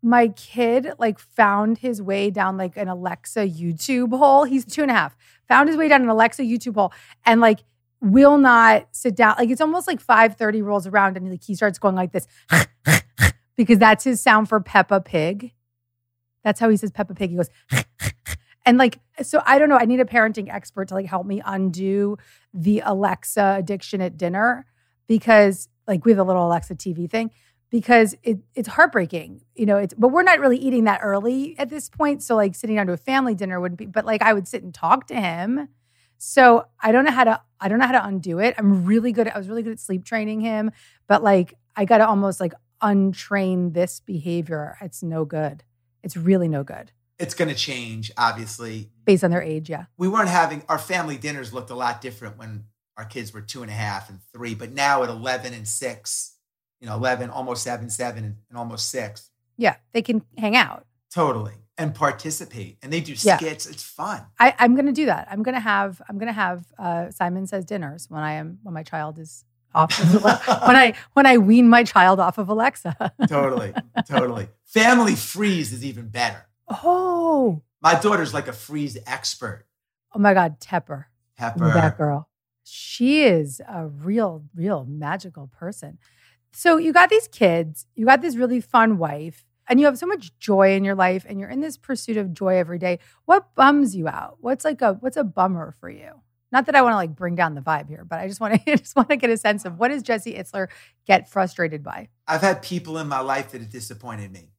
[SPEAKER 4] my kid like found his way down like an Alexa YouTube hole. He's two and a half, found his way down an Alexa YouTube hole and like will not sit down. Like it's almost like 5:30 rolls around and like he starts going like this because that's his sound for Peppa Pig. That's how he says Peppa Pig. He goes and like so I don't know, I need a parenting expert to like help me undo the Alexa addiction at dinner because like we have a little Alexa TV thing because it, it's heartbreaking, you know. It's but we're not really eating that early at this point, so like sitting down to a family dinner wouldn't be. But like I would sit and talk to him, so I don't know how to I don't know how to undo it. I'm really good at, I was really good at sleep training him, but like I got to almost like untrain this behavior. It's no good. It's really no good.
[SPEAKER 6] It's going to change obviously
[SPEAKER 4] based on their age, yeah.
[SPEAKER 6] We weren't having our family dinners looked a lot different when our kids were two and a half and three, but now at 11 and six, you know, 11, almost seven, seven, and almost six.
[SPEAKER 4] Yeah, they can hang out.
[SPEAKER 6] Totally and participate and they do skits. Yeah. it's fun.
[SPEAKER 4] I, i'm gonna do that. I'm gonna have i'm gonna have uh, simon says dinners when i am when my child is off of, when i when i wean my child off of alexa.
[SPEAKER 6] Totally totally. Family freeze is even better.
[SPEAKER 4] Oh.
[SPEAKER 6] My daughter's like a freeze expert.
[SPEAKER 4] Oh my god tepper.
[SPEAKER 6] Tepper.
[SPEAKER 4] That girl. She is a real real magical person. So you got these kids you got this really fun wife and you have so much joy in your life and you're in this pursuit of joy every day. What bums you out? What's like a what's a bummer for you? Not that I want to like bring down the vibe here, but I just want to just want to get a sense of what does Jesse Itzler get frustrated by?
[SPEAKER 6] I've had people in my life that have disappointed me,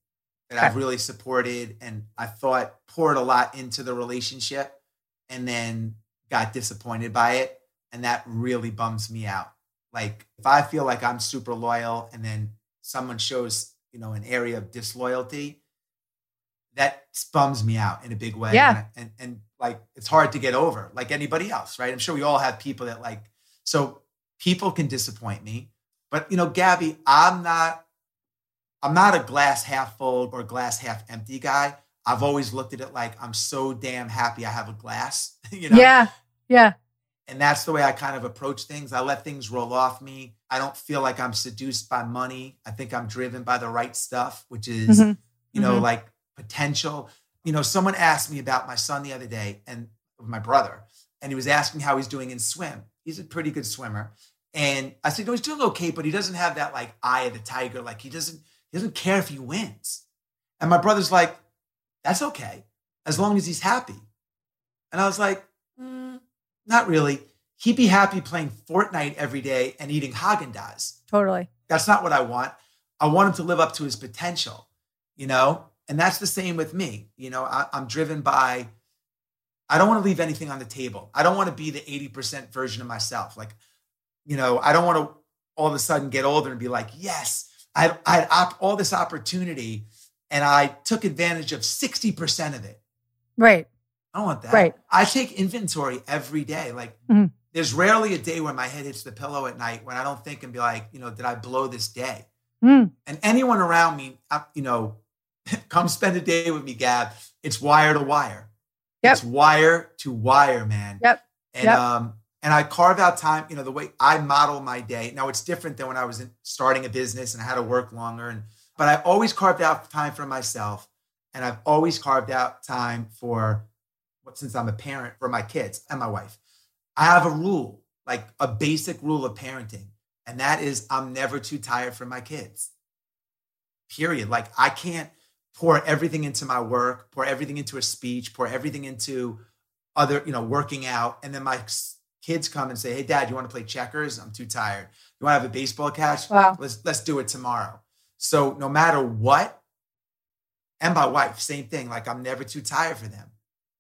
[SPEAKER 6] that okay. I've really supported and I thought poured a lot into the relationship and then got disappointed by it. And that really bums me out. Like if I feel like I'm super loyal and then someone shows, you know, an area of disloyalty, that bums me out in a big way.
[SPEAKER 4] Yeah.
[SPEAKER 6] And, and, and like it's hard to get over, like anybody else, right? I'm sure we all have people that like, so people can disappoint me. But you know, Gabby, I'm not I'm not a glass half full or glass half empty guy. I've always looked at it like I'm so damn happy I have a glass, you know.
[SPEAKER 4] Yeah. Yeah.
[SPEAKER 6] And that's the way I kind of approach things. I let things roll off me. I don't feel like I'm seduced by money. I think I'm driven by the right stuff, which is, mm-hmm. you know, mm-hmm. like potential. You know, someone asked me about my son the other day and my brother, and he was asking how he's doing in swim. He's a pretty good swimmer. And I said, no, he's doing okay, but he doesn't have that like eye of the tiger. Like he doesn't, he doesn't care if he wins. And my brother's like, that's okay, as long as he's happy. And I was like, mm, not really. He'd be happy playing Fortnite every day and eating Haagen Dazs.
[SPEAKER 4] Totally.
[SPEAKER 6] That's not what I want. I want him to live up to his potential, you know? And that's the same with me. You know, I, I'm driven by, I don't want to leave anything on the table. I don't want to be the 80% version of myself. Like, you know, I don't want to all of a sudden get older and be like, yes, I, I had op- all this opportunity and I took advantage of 60% of it.
[SPEAKER 4] Right.
[SPEAKER 6] I don't want that.
[SPEAKER 4] Right.
[SPEAKER 6] I take inventory every day. Like, mm-hmm. There's rarely a day where my head hits the pillow at night when I don't think and be like, you know, did I blow this day? Mm. And anyone around me, you know, come spend a day with me, Gab. It's wire to wire.
[SPEAKER 4] Yep.
[SPEAKER 6] It's wire to wire, man.
[SPEAKER 4] Yep.
[SPEAKER 6] And
[SPEAKER 4] yep.
[SPEAKER 6] um, and I carve out time, you know, the way I model my day. Now it's different than when I was in, starting a business and I had to work longer. And but I always carved out time for myself, and I've always carved out time for, what since I'm a parent, for my kids and my wife. I have a rule, like a basic rule of parenting, and that is I'm never too tired for my kids. Period. Like I can't pour everything into my work, pour everything into a speech, pour everything into other, you know, working out. And then my kids come and say, Hey, dad, you want to play checkers? I'm too tired. You want to have a baseball catch?
[SPEAKER 4] Wow.
[SPEAKER 6] Let's let's do it tomorrow. So no matter what, and my wife, same thing. Like I'm never too tired for them.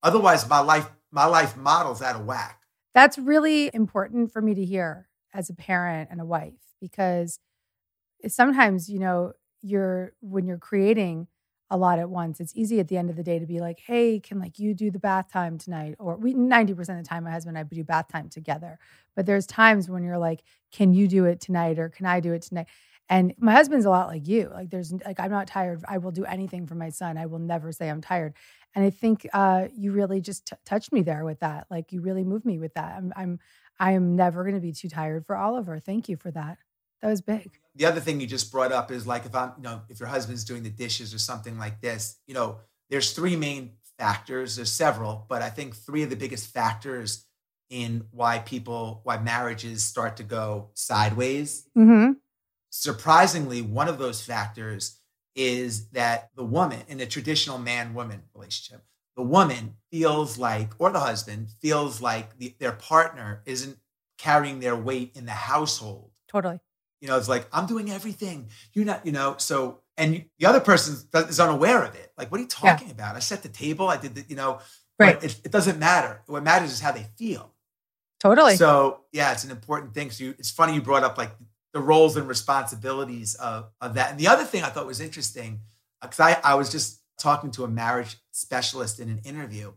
[SPEAKER 6] Otherwise, my life, my life model's out of whack.
[SPEAKER 4] That's really important for me to hear as a parent and a wife because sometimes, you know, you're when you're creating a lot at once. It's easy at the end of the day to be like, hey, can like you do the bath time tonight? Or we 90% of the time my husband and I do bath time together. But there's times when you're like, can you do it tonight or can I do it tonight? And my husband's a lot like you. Like there's like I'm not tired. I will do anything for my son. I will never say I'm tired. And I think uh, you really just t- touched me there with that. Like you really moved me with that. I'm I'm I am never going to be too tired for Oliver. Thank you for that. That was big
[SPEAKER 6] the other thing you just brought up is like if I'm, you know, if your husband's doing the dishes or something like this, you know, there's three main factors. There's several, but I think three of the biggest factors in why people, why marriages start to go sideways.
[SPEAKER 4] Mm-hmm.
[SPEAKER 6] Surprisingly, one of those factors is that the woman in a traditional man woman relationship, the woman feels like, or the husband feels like the, their partner isn't carrying their weight in the household.
[SPEAKER 4] Totally.
[SPEAKER 6] You know, it's like, I'm doing everything. You're not, you know, so, and the other person is unaware of it. Like, what are you talking yeah. about? I set the table. I did the, you know,
[SPEAKER 4] right.
[SPEAKER 6] It, it, doesn't matter. What matters is how they feel.
[SPEAKER 4] Totally.
[SPEAKER 6] So, yeah, it's an important thing. So, you, it's funny you brought up like the roles and responsibilities of, of that. And the other thing I thought was interesting, uh, because I, I was just talking to a marriage specialist in an interview,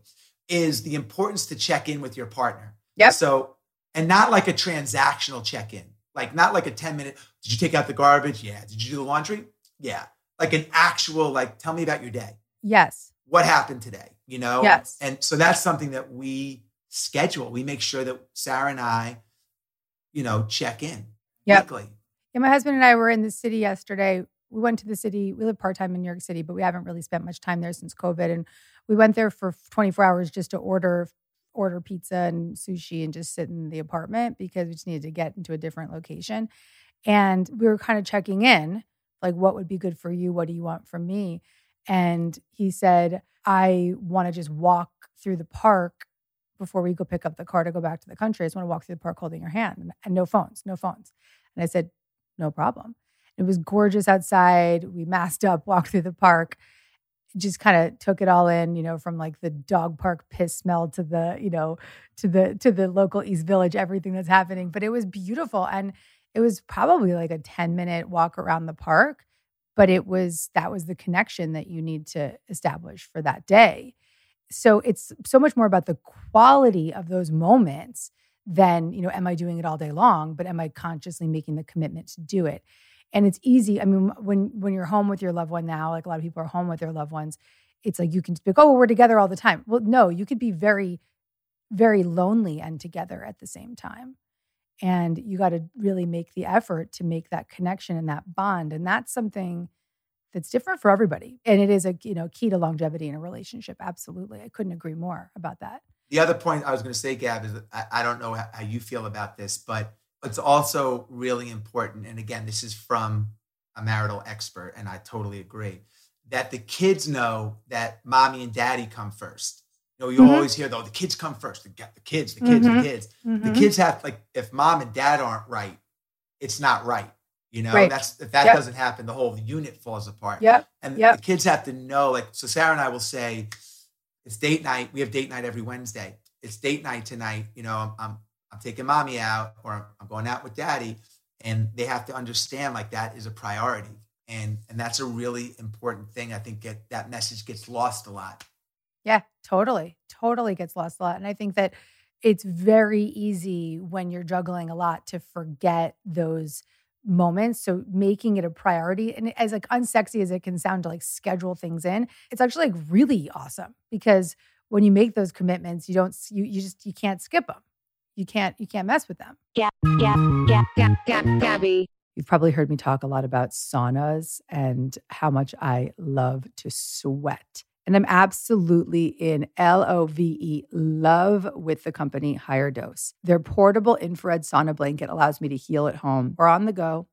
[SPEAKER 6] is the importance to check in with your partner.
[SPEAKER 4] Yep.
[SPEAKER 6] So, and not like a transactional check in like not like a 10 minute, did you take out the garbage? Yeah. Did you do the laundry? Yeah. Like an actual, like, tell me about your day.
[SPEAKER 4] Yes.
[SPEAKER 6] What happened today? You know?
[SPEAKER 4] Yes.
[SPEAKER 6] And so that's something that we schedule. We make sure that Sarah and I, you know, check in
[SPEAKER 4] yep. Yeah, my husband and I were in the city yesterday. We went to the city. We live part time in New York City, but we haven't really spent much time there since COVID. And we went there for 24 hours just to order order pizza and sushi and just sit in the apartment because we just needed to get into a different location. And we were kind of checking in Like, what would be good for you? What do you want from me? And he said, I want to just walk through the park before we go pick up the car to go back to the country. I just want to walk through the park holding your hand and, no phones, no phones. And I said, no problem. It was gorgeous outside. We masked up, walked through the park, just kind of took it all in, you know, from like the dog park piss smell to the, you know, to the to the local East Village, everything that's happening. But it was beautiful. And it was probably like a 10 minute walk around the park. But it was that was the connection that you need to establish for that day. So it's so much more about the quality of those moments than, you know, am I doing it all day long, but am I consciously making the commitment to do it? And it's easy. I mean, when when you're home with your loved one now, like a lot of people are home with their loved ones, it's like you can speak, oh, we're together all the time. Well, no, you could be very, very lonely and together at the same time. And you got to really make the effort to make that connection and that bond. And that's something that's different for everybody. And it is a you know key to longevity in a relationship. Absolutely. I couldn't agree more about that.
[SPEAKER 6] The other point I was going to say, Gab, is I, I don't know how you feel about this, but it's also really important. And again, this is from a marital expert, and I totally agree that the kids know that mommy and daddy come first. You know, you mm-hmm. always hear though the kids come first. The, the kids, the kids, mm-hmm. the kids. Mm-hmm. The kids have like if mom and dad aren't right, it's not right. You know, right. that's if that yep. doesn't happen, the whole unit falls apart.
[SPEAKER 4] Yeah.
[SPEAKER 6] And
[SPEAKER 4] yep.
[SPEAKER 6] the kids have to know, like, so Sarah and I will say, it's date night. We have date night every Wednesday. It's date night tonight. You know, I'm I'm, I'm taking mommy out or I'm going out with daddy. And they have to understand like that is a priority. And and that's a really important thing. I think get that message gets lost a lot.
[SPEAKER 4] Yeah, totally. Totally gets lost a lot. And I think that it's very easy when you're juggling a lot to forget those moments. So making it a priority and as like unsexy as it can sound to like schedule things in, it's actually like really awesome because when you make those commitments, you don't you you just you can't skip them. You can't you can't mess with them.
[SPEAKER 1] Yeah, yeah, yeah, yeah, yeah, Gabby.
[SPEAKER 4] You've probably heard me talk a lot about saunas and how much I love to sweat. And I'm absolutely in L O V E, love with the company HigherDOSE. Their portable infrared sauna blanket allows me to heal at home or on the go.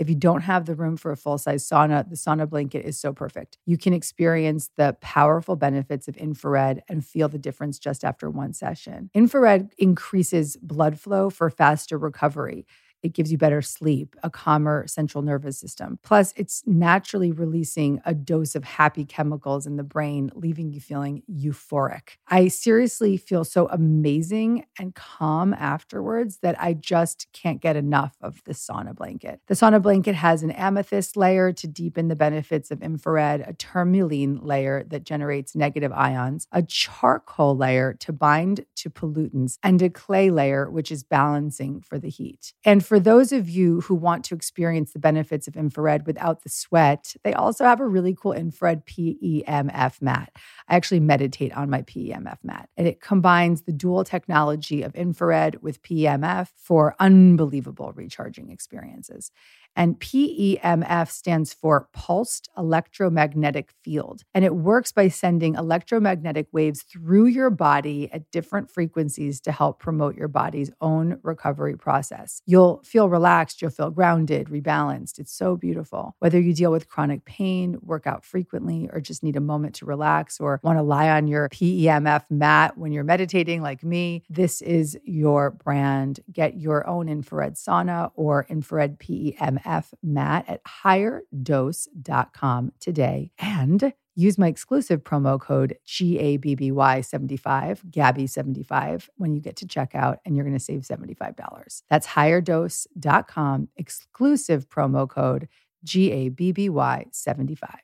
[SPEAKER 4] If you don't have the room for a full size sauna, the sauna blanket is so perfect. You can experience the powerful benefits of infrared and feel the difference just after one session. Infrared increases blood flow for faster recovery. It gives you better sleep, a calmer central nervous system. Plus, it's naturally releasing a dose of happy chemicals in the brain, leaving you feeling euphoric. I seriously feel so amazing and calm afterwards that I just can't get enough of the sauna blanket. The sauna blanket has an amethyst layer to deepen the benefits of infrared, a tourmaline layer that generates negative ions, a charcoal layer to bind to pollutants, and a clay layer, which is balancing for the heat. And for those of you who want to experience the benefits of infrared without the sweat, they also have a really cool infrared PEMF mat. I actually meditate on my PEMF mat, and it combines the dual technology of infrared with PEMF for unbelievable recharging experiences. And PEMF stands for pulsed electromagnetic field. And it works by sending electromagnetic waves through your body at different frequencies to help promote your body's own recovery process. You'll feel relaxed, you'll feel grounded, rebalanced. It's so beautiful. Whether you deal with chronic pain, work out frequently, or just need a moment to relax, or want to lie on your PEMF mat when you're meditating like me, this is your brand. Get your own infrared sauna or infrared PEMF mat at higherdose.com today and use my exclusive promo code GABBY75, Gabby75, when you get to checkout, and you're going to save $75. That's higherdose.com, exclusive promo code GABBY75.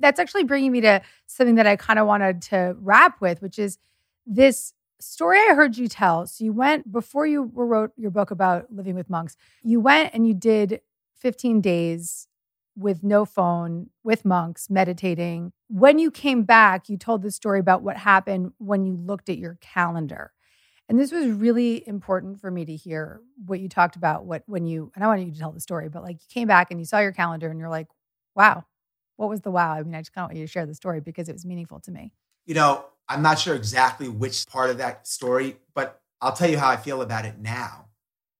[SPEAKER 4] That's actually bringing me to something that I kind of wanted to wrap with, which is this story I heard you tell. So you went before you wrote your book about living with monks. You went and you did 15 days with no phone, with monks, meditating. When you came back, you told the story about what happened when you looked at your calendar. And this was really important for me to hear what you talked about. What when you and I wanted you to tell the story, but like you came back and you saw your calendar and you're like, wow, what was the wow? I mean, I just kind of want you to share the story because it was meaningful to me.
[SPEAKER 6] You know, I'm not sure exactly which part of that story, but I'll tell you how I feel about it now.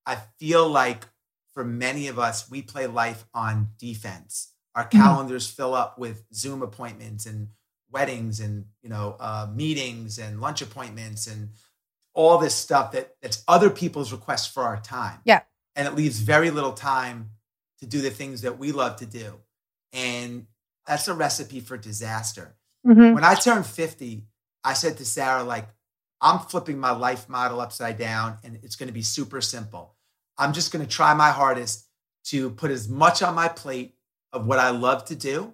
[SPEAKER 6] I feel like for many of us, we play life on defense. Our mm-hmm. calendars mm-hmm. fill up with Zoom appointments and weddings and you know uh, meetings and lunch appointments and all this stuff that that's other people's requests for our time.
[SPEAKER 4] Yeah.
[SPEAKER 6] And it leaves very little time to do the things that we love to do. And that's a recipe for disaster. Mm-hmm. When I turned 50, I said to Sarah, like, I'm flipping my life model upside down and it's going to be super simple. I'm just going to try my hardest to put as much on my plate of what I love to do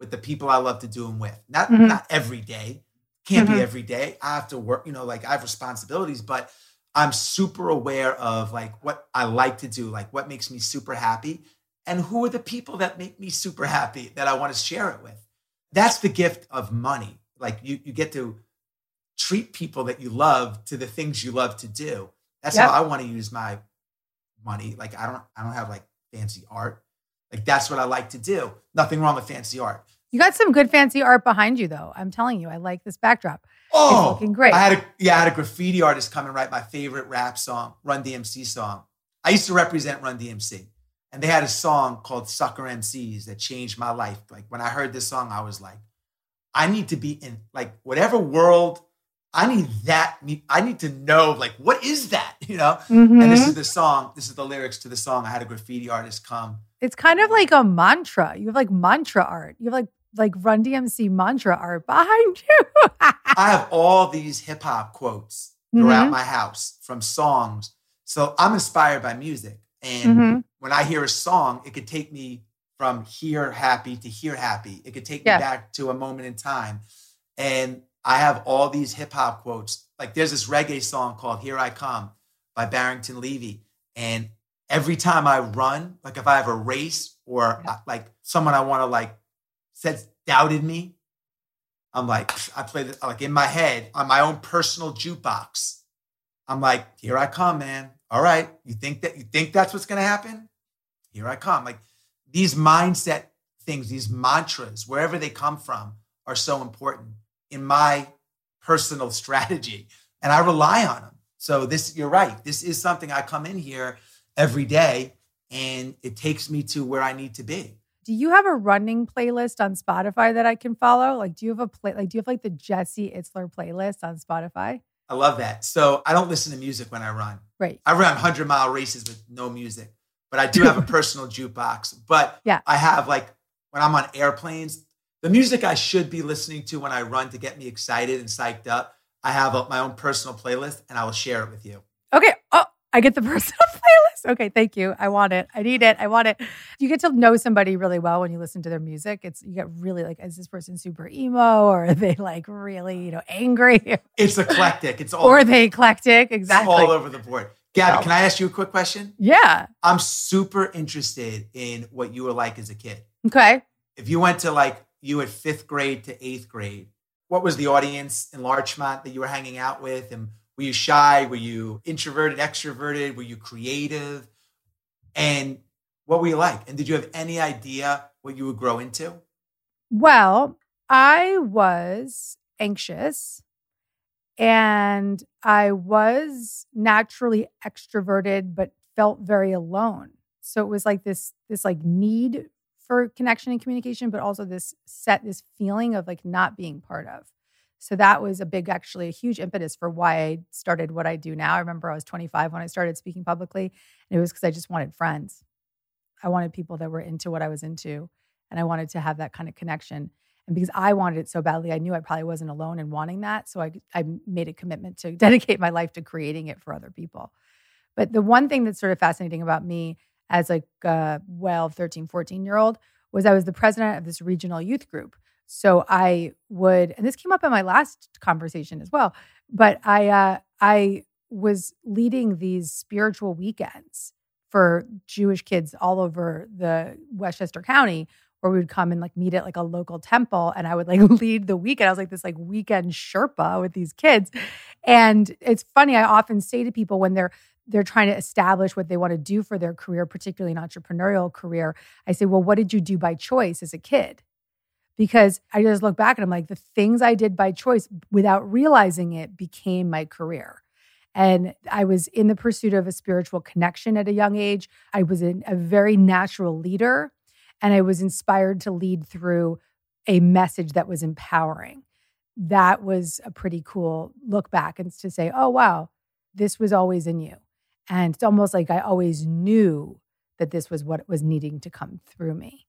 [SPEAKER 6] with the people I love to do them with. Not mm-hmm. not every day. Can't mm-hmm. be every day. I have to work, you know, like I have responsibilities, but I'm super aware of like what I like to do, like what makes me super happy and who are the people that make me super happy that I want to share it with. That's the gift of money. Like you you get to treat people that you love to the things you love to do. That's yep. how I want to use my money. Like I don't I don't have like fancy art. Like that's what I like to do. Nothing wrong with fancy art.
[SPEAKER 4] You got some good fancy art behind you though. I'm telling you, I like this backdrop. Oh, it's looking great.
[SPEAKER 6] I had a yeah, I had a graffiti artist come and write my favorite rap song, Run DMC song. I used to represent Run DMC. And they had a song called Sucker MCs that changed my life. Like when I heard this song, I was like, I need to be in like whatever world I need that. I need to know, like, what is that? You know? Mm-hmm. And this is the song. This is the lyrics to the song. I had a graffiti artist come.
[SPEAKER 4] It's kind of like a mantra. You have like mantra art. You have like like Run DMC mantra art behind you.
[SPEAKER 6] I have all these hip hop quotes throughout mm-hmm. my house from songs. So I'm inspired by music. And mm-hmm. when I hear a song, it could take me from here happy to here happy. It could take yeah. me back to a moment in time. And I have all these hip hop quotes. Like there's this reggae song called Here I Come by Barrington Levy. And every time I run, like if I have a race or like someone I want to like says doubted me, I'm like, I play this like in my head on my own personal jukebox. I'm like, here I come, man. All right. You think that you think that's what's gonna happen? Here I come. Like these mindset things, these mantras, wherever they come from, are so important in my personal strategy and I rely on them. So this you're right. This is something I come in here every day and it takes me to where I need to be.
[SPEAKER 4] Do you have a running playlist on Spotify that I can follow? Like do you have a play like do you have like the Jesse Itzler playlist on Spotify?
[SPEAKER 6] I love that. So I don't listen to music when I run.
[SPEAKER 4] Right.
[SPEAKER 6] I run 100 mile races with no music, but I do have a personal jukebox. But yeah. I have like when I'm on airplanes, the music I should be listening to when I run to get me excited and psyched up. I have a, my own personal playlist and I will share it with you.
[SPEAKER 4] Okay. Oh, I get the personal playlist. Okay, thank you. I want it. I need it. I want it. You get to know somebody really well when you listen to their music. It's you get really like, is this person super emo or are they like really, you know, angry?
[SPEAKER 6] It's eclectic. It's all
[SPEAKER 4] or they eclectic? Exactly.
[SPEAKER 6] all over the board. Gabby, can I ask you a quick question?
[SPEAKER 4] Yeah.
[SPEAKER 6] I'm super interested in what you were like as a kid.
[SPEAKER 4] Okay.
[SPEAKER 6] If you went to like you at fifth grade to eighth grade, what was the audience in Larchmont that you were hanging out with? And were you shy? Were you introverted, extroverted? Were you creative? And what were you like? And did you have any idea what you would grow into?
[SPEAKER 4] Well, I was anxious and I was naturally extroverted, but felt very alone. So it was like this, this like need for connection and communication, but also this set, this feeling of like not being part of. So that was a big, actually, a huge impetus for why I started what I do now. I remember I was 25 when I started speaking publicly, and it was because I just wanted friends. I wanted people that were into what I was into, and I wanted to have that kind of connection. And because I wanted it so badly, I knew I probably wasn't alone in wanting that. So I, I made a commitment to dedicate my life to creating it for other people. But the one thing that's sort of fascinating about me as like a 12, 13, 14 year old was I was the president of this regional youth group. So I would, and this came up in my last conversation as well, but I, uh, I was leading these spiritual weekends for Jewish kids all over the Westchester County where we would come and like meet at like a local temple and I would like lead the weekend. I was like this like weekend Sherpa with these kids. And it's funny, I often say to people when they're they're trying to establish what they want to do for their career, particularly an entrepreneurial career, I say, well, what did you do by choice as a kid? Because I just look back and I'm like, the things I did by choice without realizing it became my career. And I was in the pursuit of a spiritual connection at a young age. I was a very natural leader. and I was inspired to lead through a message that was empowering. That was a pretty cool look back and to say, oh, wow, this was always in you. And it's almost like I always knew that this was what was needing to come through me.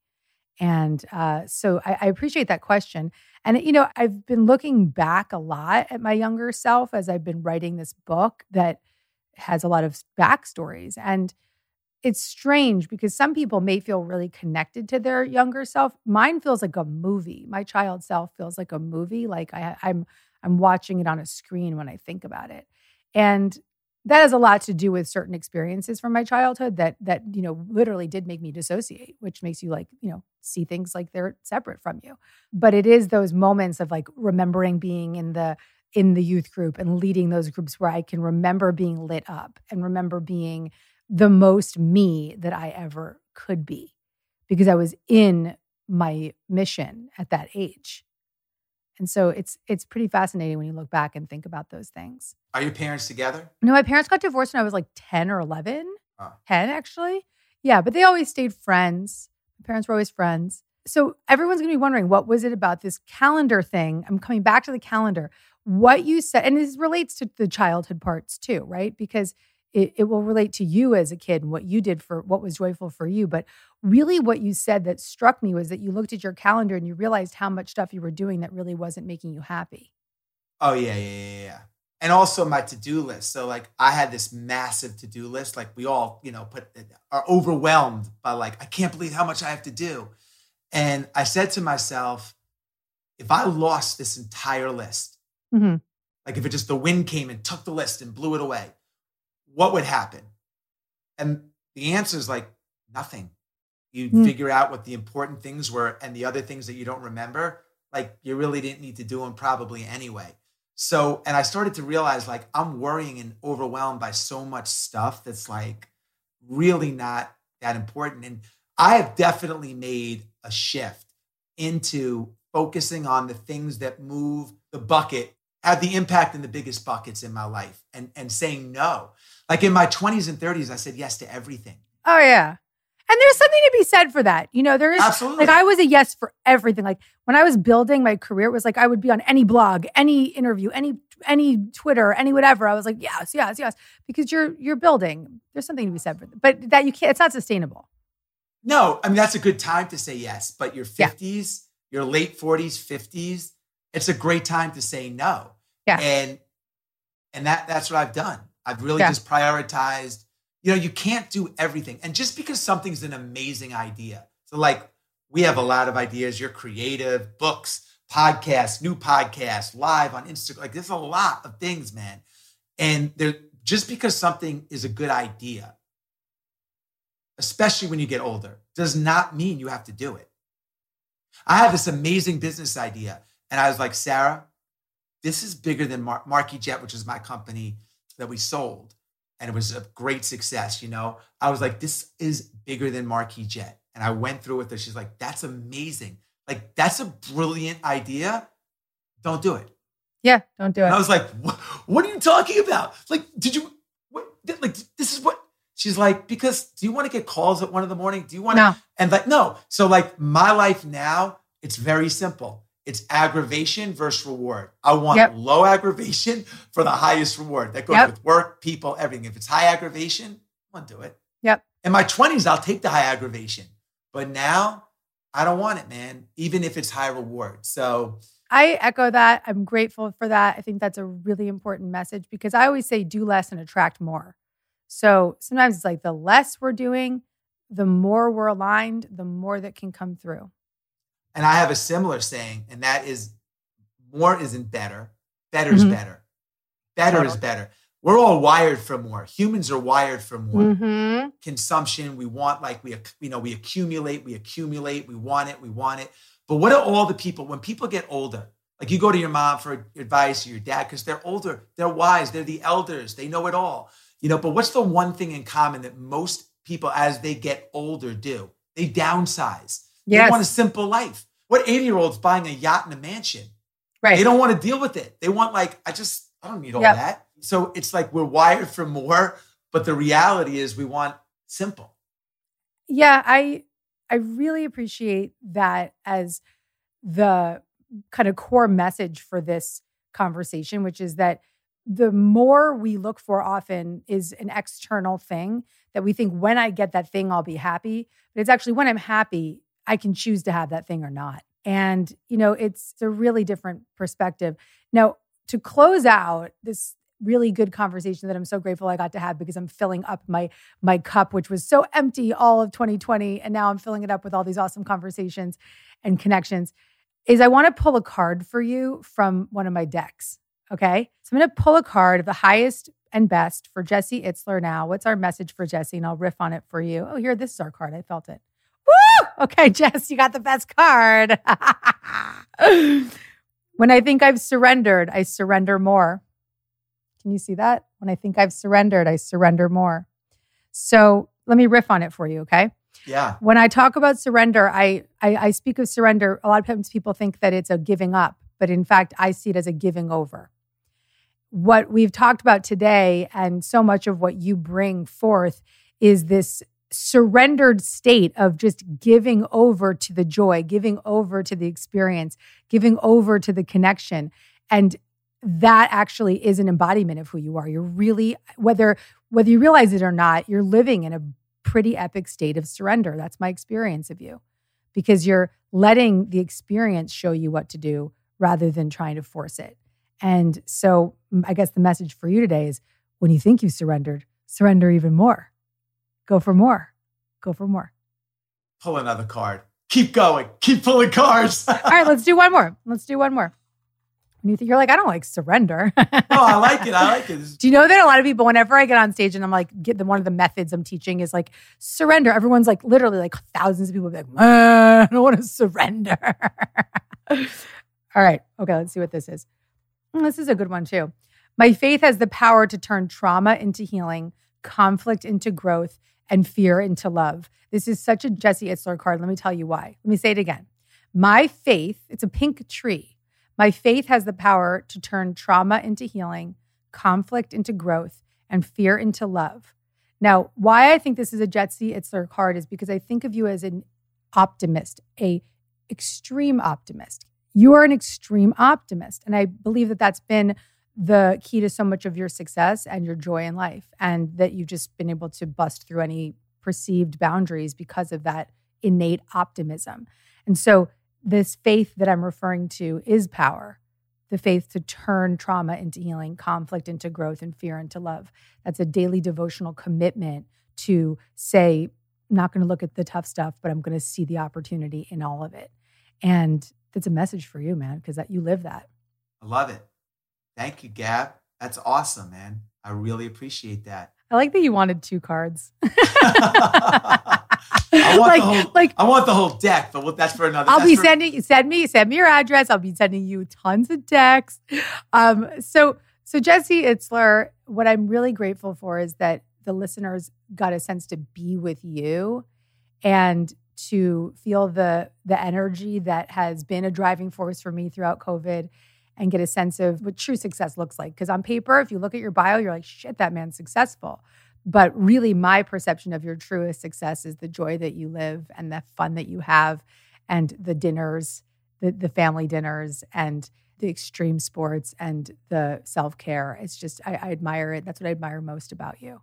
[SPEAKER 4] And uh, so I, I, appreciate that question. And, you know, I've been looking back a lot at my younger self as I've been writing this book that has a lot of backstories. And it's strange because some people may feel really connected to their younger self. Mine feels like a movie. My child self feels like a movie. Like I, I'm I'm watching it on a screen when I think about it. And that has a lot to do with certain experiences from my childhood that that you know literally did make me dissociate which makes you like you know see things like they're separate from you. But it is those moments of like remembering being in the in the youth group and leading those groups where i can remember being lit up and remember being the most me that i ever could be because i was in my mission at that age and so it's it's pretty fascinating when you look back and think about those things.
[SPEAKER 6] Are your parents together?
[SPEAKER 4] No, my parents got divorced when I was like 10 or 11. Oh. 10 actually. Yeah, but they always stayed friends. My parents were always friends. So everyone's going to be wondering what was it about this calendar thing? I'm coming back to the calendar. What you said and this relates to the childhood parts too, right? Because it, it will relate to you as a kid and what you did for what was joyful for you. But really, what you said that struck me was that you looked at your calendar and you realized how much stuff you were doing that really wasn't making you happy.
[SPEAKER 6] Oh, yeah, yeah, yeah, yeah. And also my to do list. So, like, I had this massive to do list. Like, we all, you know, put are overwhelmed by, like, I can't believe how much I have to do. And I said to myself, if I lost this entire list, mm-hmm. like if it just the wind came and took the list and blew it away, what would happen? And the answer is like nothing. You mm. figure out what the important things were and the other things that you don't remember, like you really didn't need to do them probably anyway. So, and I started to realize like I'm worrying and overwhelmed by so much stuff that's like really not that important. And I have definitely made a shift into focusing on the things that move the bucket, have the impact in the biggest buckets in my life and, and saying no. Like in my 20s and 30s, I said yes to everything.
[SPEAKER 4] Oh, yeah. And there's something to be said for that. You know, there is
[SPEAKER 6] Absolutely.
[SPEAKER 4] like I was a yes for everything. Like when I was building my career, it was like I would be on any blog, any interview, any any Twitter, any whatever. I was like, yes, yes, yes. Because you're you're building. There's something to be said for that. But that you can't it's not sustainable.
[SPEAKER 6] No, I mean that's a good time to say yes. But your 50s, yeah. your late 40s, 50s, it's a great time to say no.
[SPEAKER 4] Yeah.
[SPEAKER 6] And and that that's what I've done. I've really yeah. just prioritized. You know, you can't do everything. And just because something's an amazing idea. So, like, we have a lot of ideas. You're creative, books, podcasts, new podcasts, live on Instagram. Like, there's a lot of things, man. And there, just because something is a good idea, especially when you get older, does not mean you have to do it. I have this amazing business idea. And I was like, Sarah, this is bigger than Mar- Marquis Jet, which is my company that we sold and it was a great success. You know, I was like, this is bigger than Marquis Jet. And I went through with her. She's like, that's amazing. Like, that's a brilliant idea. Don't do it.
[SPEAKER 4] Yeah, don't do it.
[SPEAKER 6] And I was like, what, what are you talking about? Like, did you, what, like, this is what, she's like, because do you want to get calls at one in the morning? Do you want to?
[SPEAKER 4] No.
[SPEAKER 6] And like, no. So, like, my life now, it's very simple. It's aggravation versus reward. I want yep. low aggravation for the highest reward. That goes yep. with work, people, everything. If it's high aggravation, I want to do it.
[SPEAKER 4] Yep.
[SPEAKER 6] In my 20s, I'll take the high aggravation. But now I don't want it, man, even if it's high reward. So
[SPEAKER 4] I echo that. I'm grateful for that. I think that's a really important message because I always say do less and attract more. So sometimes it's like the less we're doing, the more we're aligned, the more that can come through.
[SPEAKER 6] And I have a similar saying, and that is more isn't better. Better is mm-hmm. better. Better is better. We're all wired for more. Humans are wired for more mm-hmm. consumption. We want like we you know we accumulate, we accumulate, we want it, we want it. But what are all the people when people get older? Like you go to your mom for advice or your dad because they're older, they're wise, they're the elders, they know it all. You know, but what's the one thing in common that most people as they get older do? They downsize. Yes. They want a simple life. What 80 year old's buying a yacht and a mansion?
[SPEAKER 4] Right.
[SPEAKER 6] They don't want to deal with it. They want, like, I just, I don't need all yep. that. So it's like we're wired for more, but the reality is we want simple.
[SPEAKER 4] Yeah, I I really appreciate that as the kind of core message for this conversation, which is that the more we look for often is an external thing that we think when I get that thing, I'll be happy. But it's actually when I'm happy, I can choose to have that thing or not. And, you know, it's a really different perspective. Now, to close out this really good conversation that I'm so grateful I got to have because I'm filling up my my cup which was so empty all of 2020 and now I'm filling it up with all these awesome conversations and connections is I want to pull a card for you from one of my decks. Okay. So I'm going to pull a card of the highest and best for Jesse Itzler now. What's our message for Jesse? And I'll riff on it for you. Oh, here, this is our card. I felt it. Okay, Jess, you got the best card. when I think I've surrendered, I surrender more. Can you see that? When I think I've surrendered, I surrender more. So let me riff on it for you, okay?
[SPEAKER 6] Yeah.
[SPEAKER 4] When I talk about surrender, I, I, I speak of surrender. A lot of times people think that it's a giving up, but in fact, I see it as a giving over. What we've talked about today, and so much of what you bring forth, is this surrendered state of just giving over to the joy, giving over to the experience, giving over to the connection. And that actually is an embodiment of who you are. You're really whether whether you realize it or not, you're living in a pretty epic state of surrender. That's my experience of you. Because you're letting the experience show you what to do rather than trying to force it. And so I guess the message for you today is when you think you surrendered, surrender even more Go for more. Go for more.
[SPEAKER 6] Pull another card. Keep going. Keep pulling cards.
[SPEAKER 4] All right, let's do one more. Let's do one more. You think you're like, I don't like surrender.
[SPEAKER 6] oh, I like it. I like it.
[SPEAKER 4] Do you know that a lot of people, whenever I get on stage and I'm like, get the one of the methods I'm teaching is like surrender. Everyone's like, literally, like thousands of people be like, I don't want to surrender. All right. Okay, let's see what this is. Mm, this is a good one too. My faith has the power to turn trauma into healing, conflict into growth, and fear into love. This is such a Jesse Itzler card. Let me tell you why. Let me say it again. My faith, it's a pink tree. My faith has the power to turn trauma into healing, conflict into growth, and fear into love. Now, why I think this is a Jesse Itzler card is because I think of you as an optimist, a extreme optimist. You are an extreme optimist, and I believe that that's been the key to so much of your success and your joy in life, and that you've just been able to bust through any perceived boundaries because of that innate optimism. And so, this faith that I'm referring to is power the faith to turn trauma into healing, conflict into growth, and fear into love. That's a daily devotional commitment to say, I'm not going to look at the tough stuff, but I'm going to see the opportunity in all of it. And that's a message for you, man, because that you live that.
[SPEAKER 6] I love it. Thank you, Gab. That's awesome, man. I really appreciate that.
[SPEAKER 4] I like that you wanted two cards.
[SPEAKER 6] I want like, the whole, like I want the whole deck, but that's for another.
[SPEAKER 4] I'll be
[SPEAKER 6] for,
[SPEAKER 4] sending send me send me your address. I'll be sending you tons of decks. Um, so so Jesse Itzler, what I'm really grateful for is that the listeners got a sense to be with you and to feel the the energy that has been a driving force for me throughout COVID and get a sense of what true success looks like. Because on paper, if you look at your bio, you're like, shit, that man's successful. But really, my perception of your truest success is the joy that you live and the fun that you have and the dinners, the, the family dinners and the extreme sports and the self care. It's just, I, I admire it. That's what I admire most about you.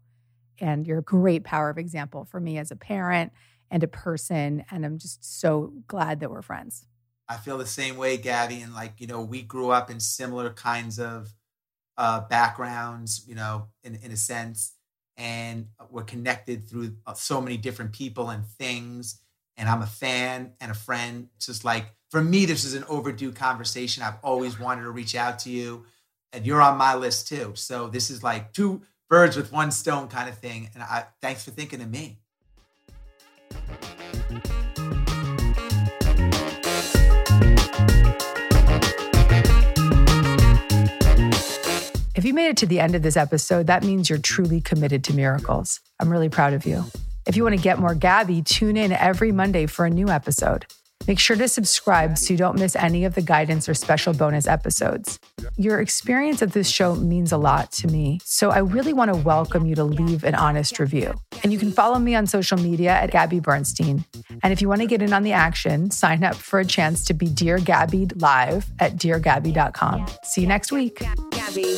[SPEAKER 4] And you're a great power of example for me as a parent and a person. And I'm just so glad that we're friends.
[SPEAKER 6] I feel the same way, Gabby. And like, you know, we grew up in similar kinds of uh, backgrounds, you know, in, in a sense. And we're connected through uh, so many different people and things. And I'm a fan and a friend. It's just like, for me, this is an overdue conversation. I've always wanted to reach out to you. And you're on my list too. So this is like two birds with one stone kind of thing. And I thanks for thinking of me.
[SPEAKER 4] If you made it to the end of this episode, that means you're truly committed to miracles. I'm really proud of you. If you want to get more Gabby, tune in every Monday for a new episode. Make sure to subscribe so you don't miss any of the guidance or special bonus episodes. Your experience of this show means a lot to me, so I really want to welcome you to leave an honest review. And you can follow me on social media at Gabby Bernstein. And if you want to get in on the action, sign up for a chance to be Dear Gabby live at deargabby.com. See you next week. Gabby.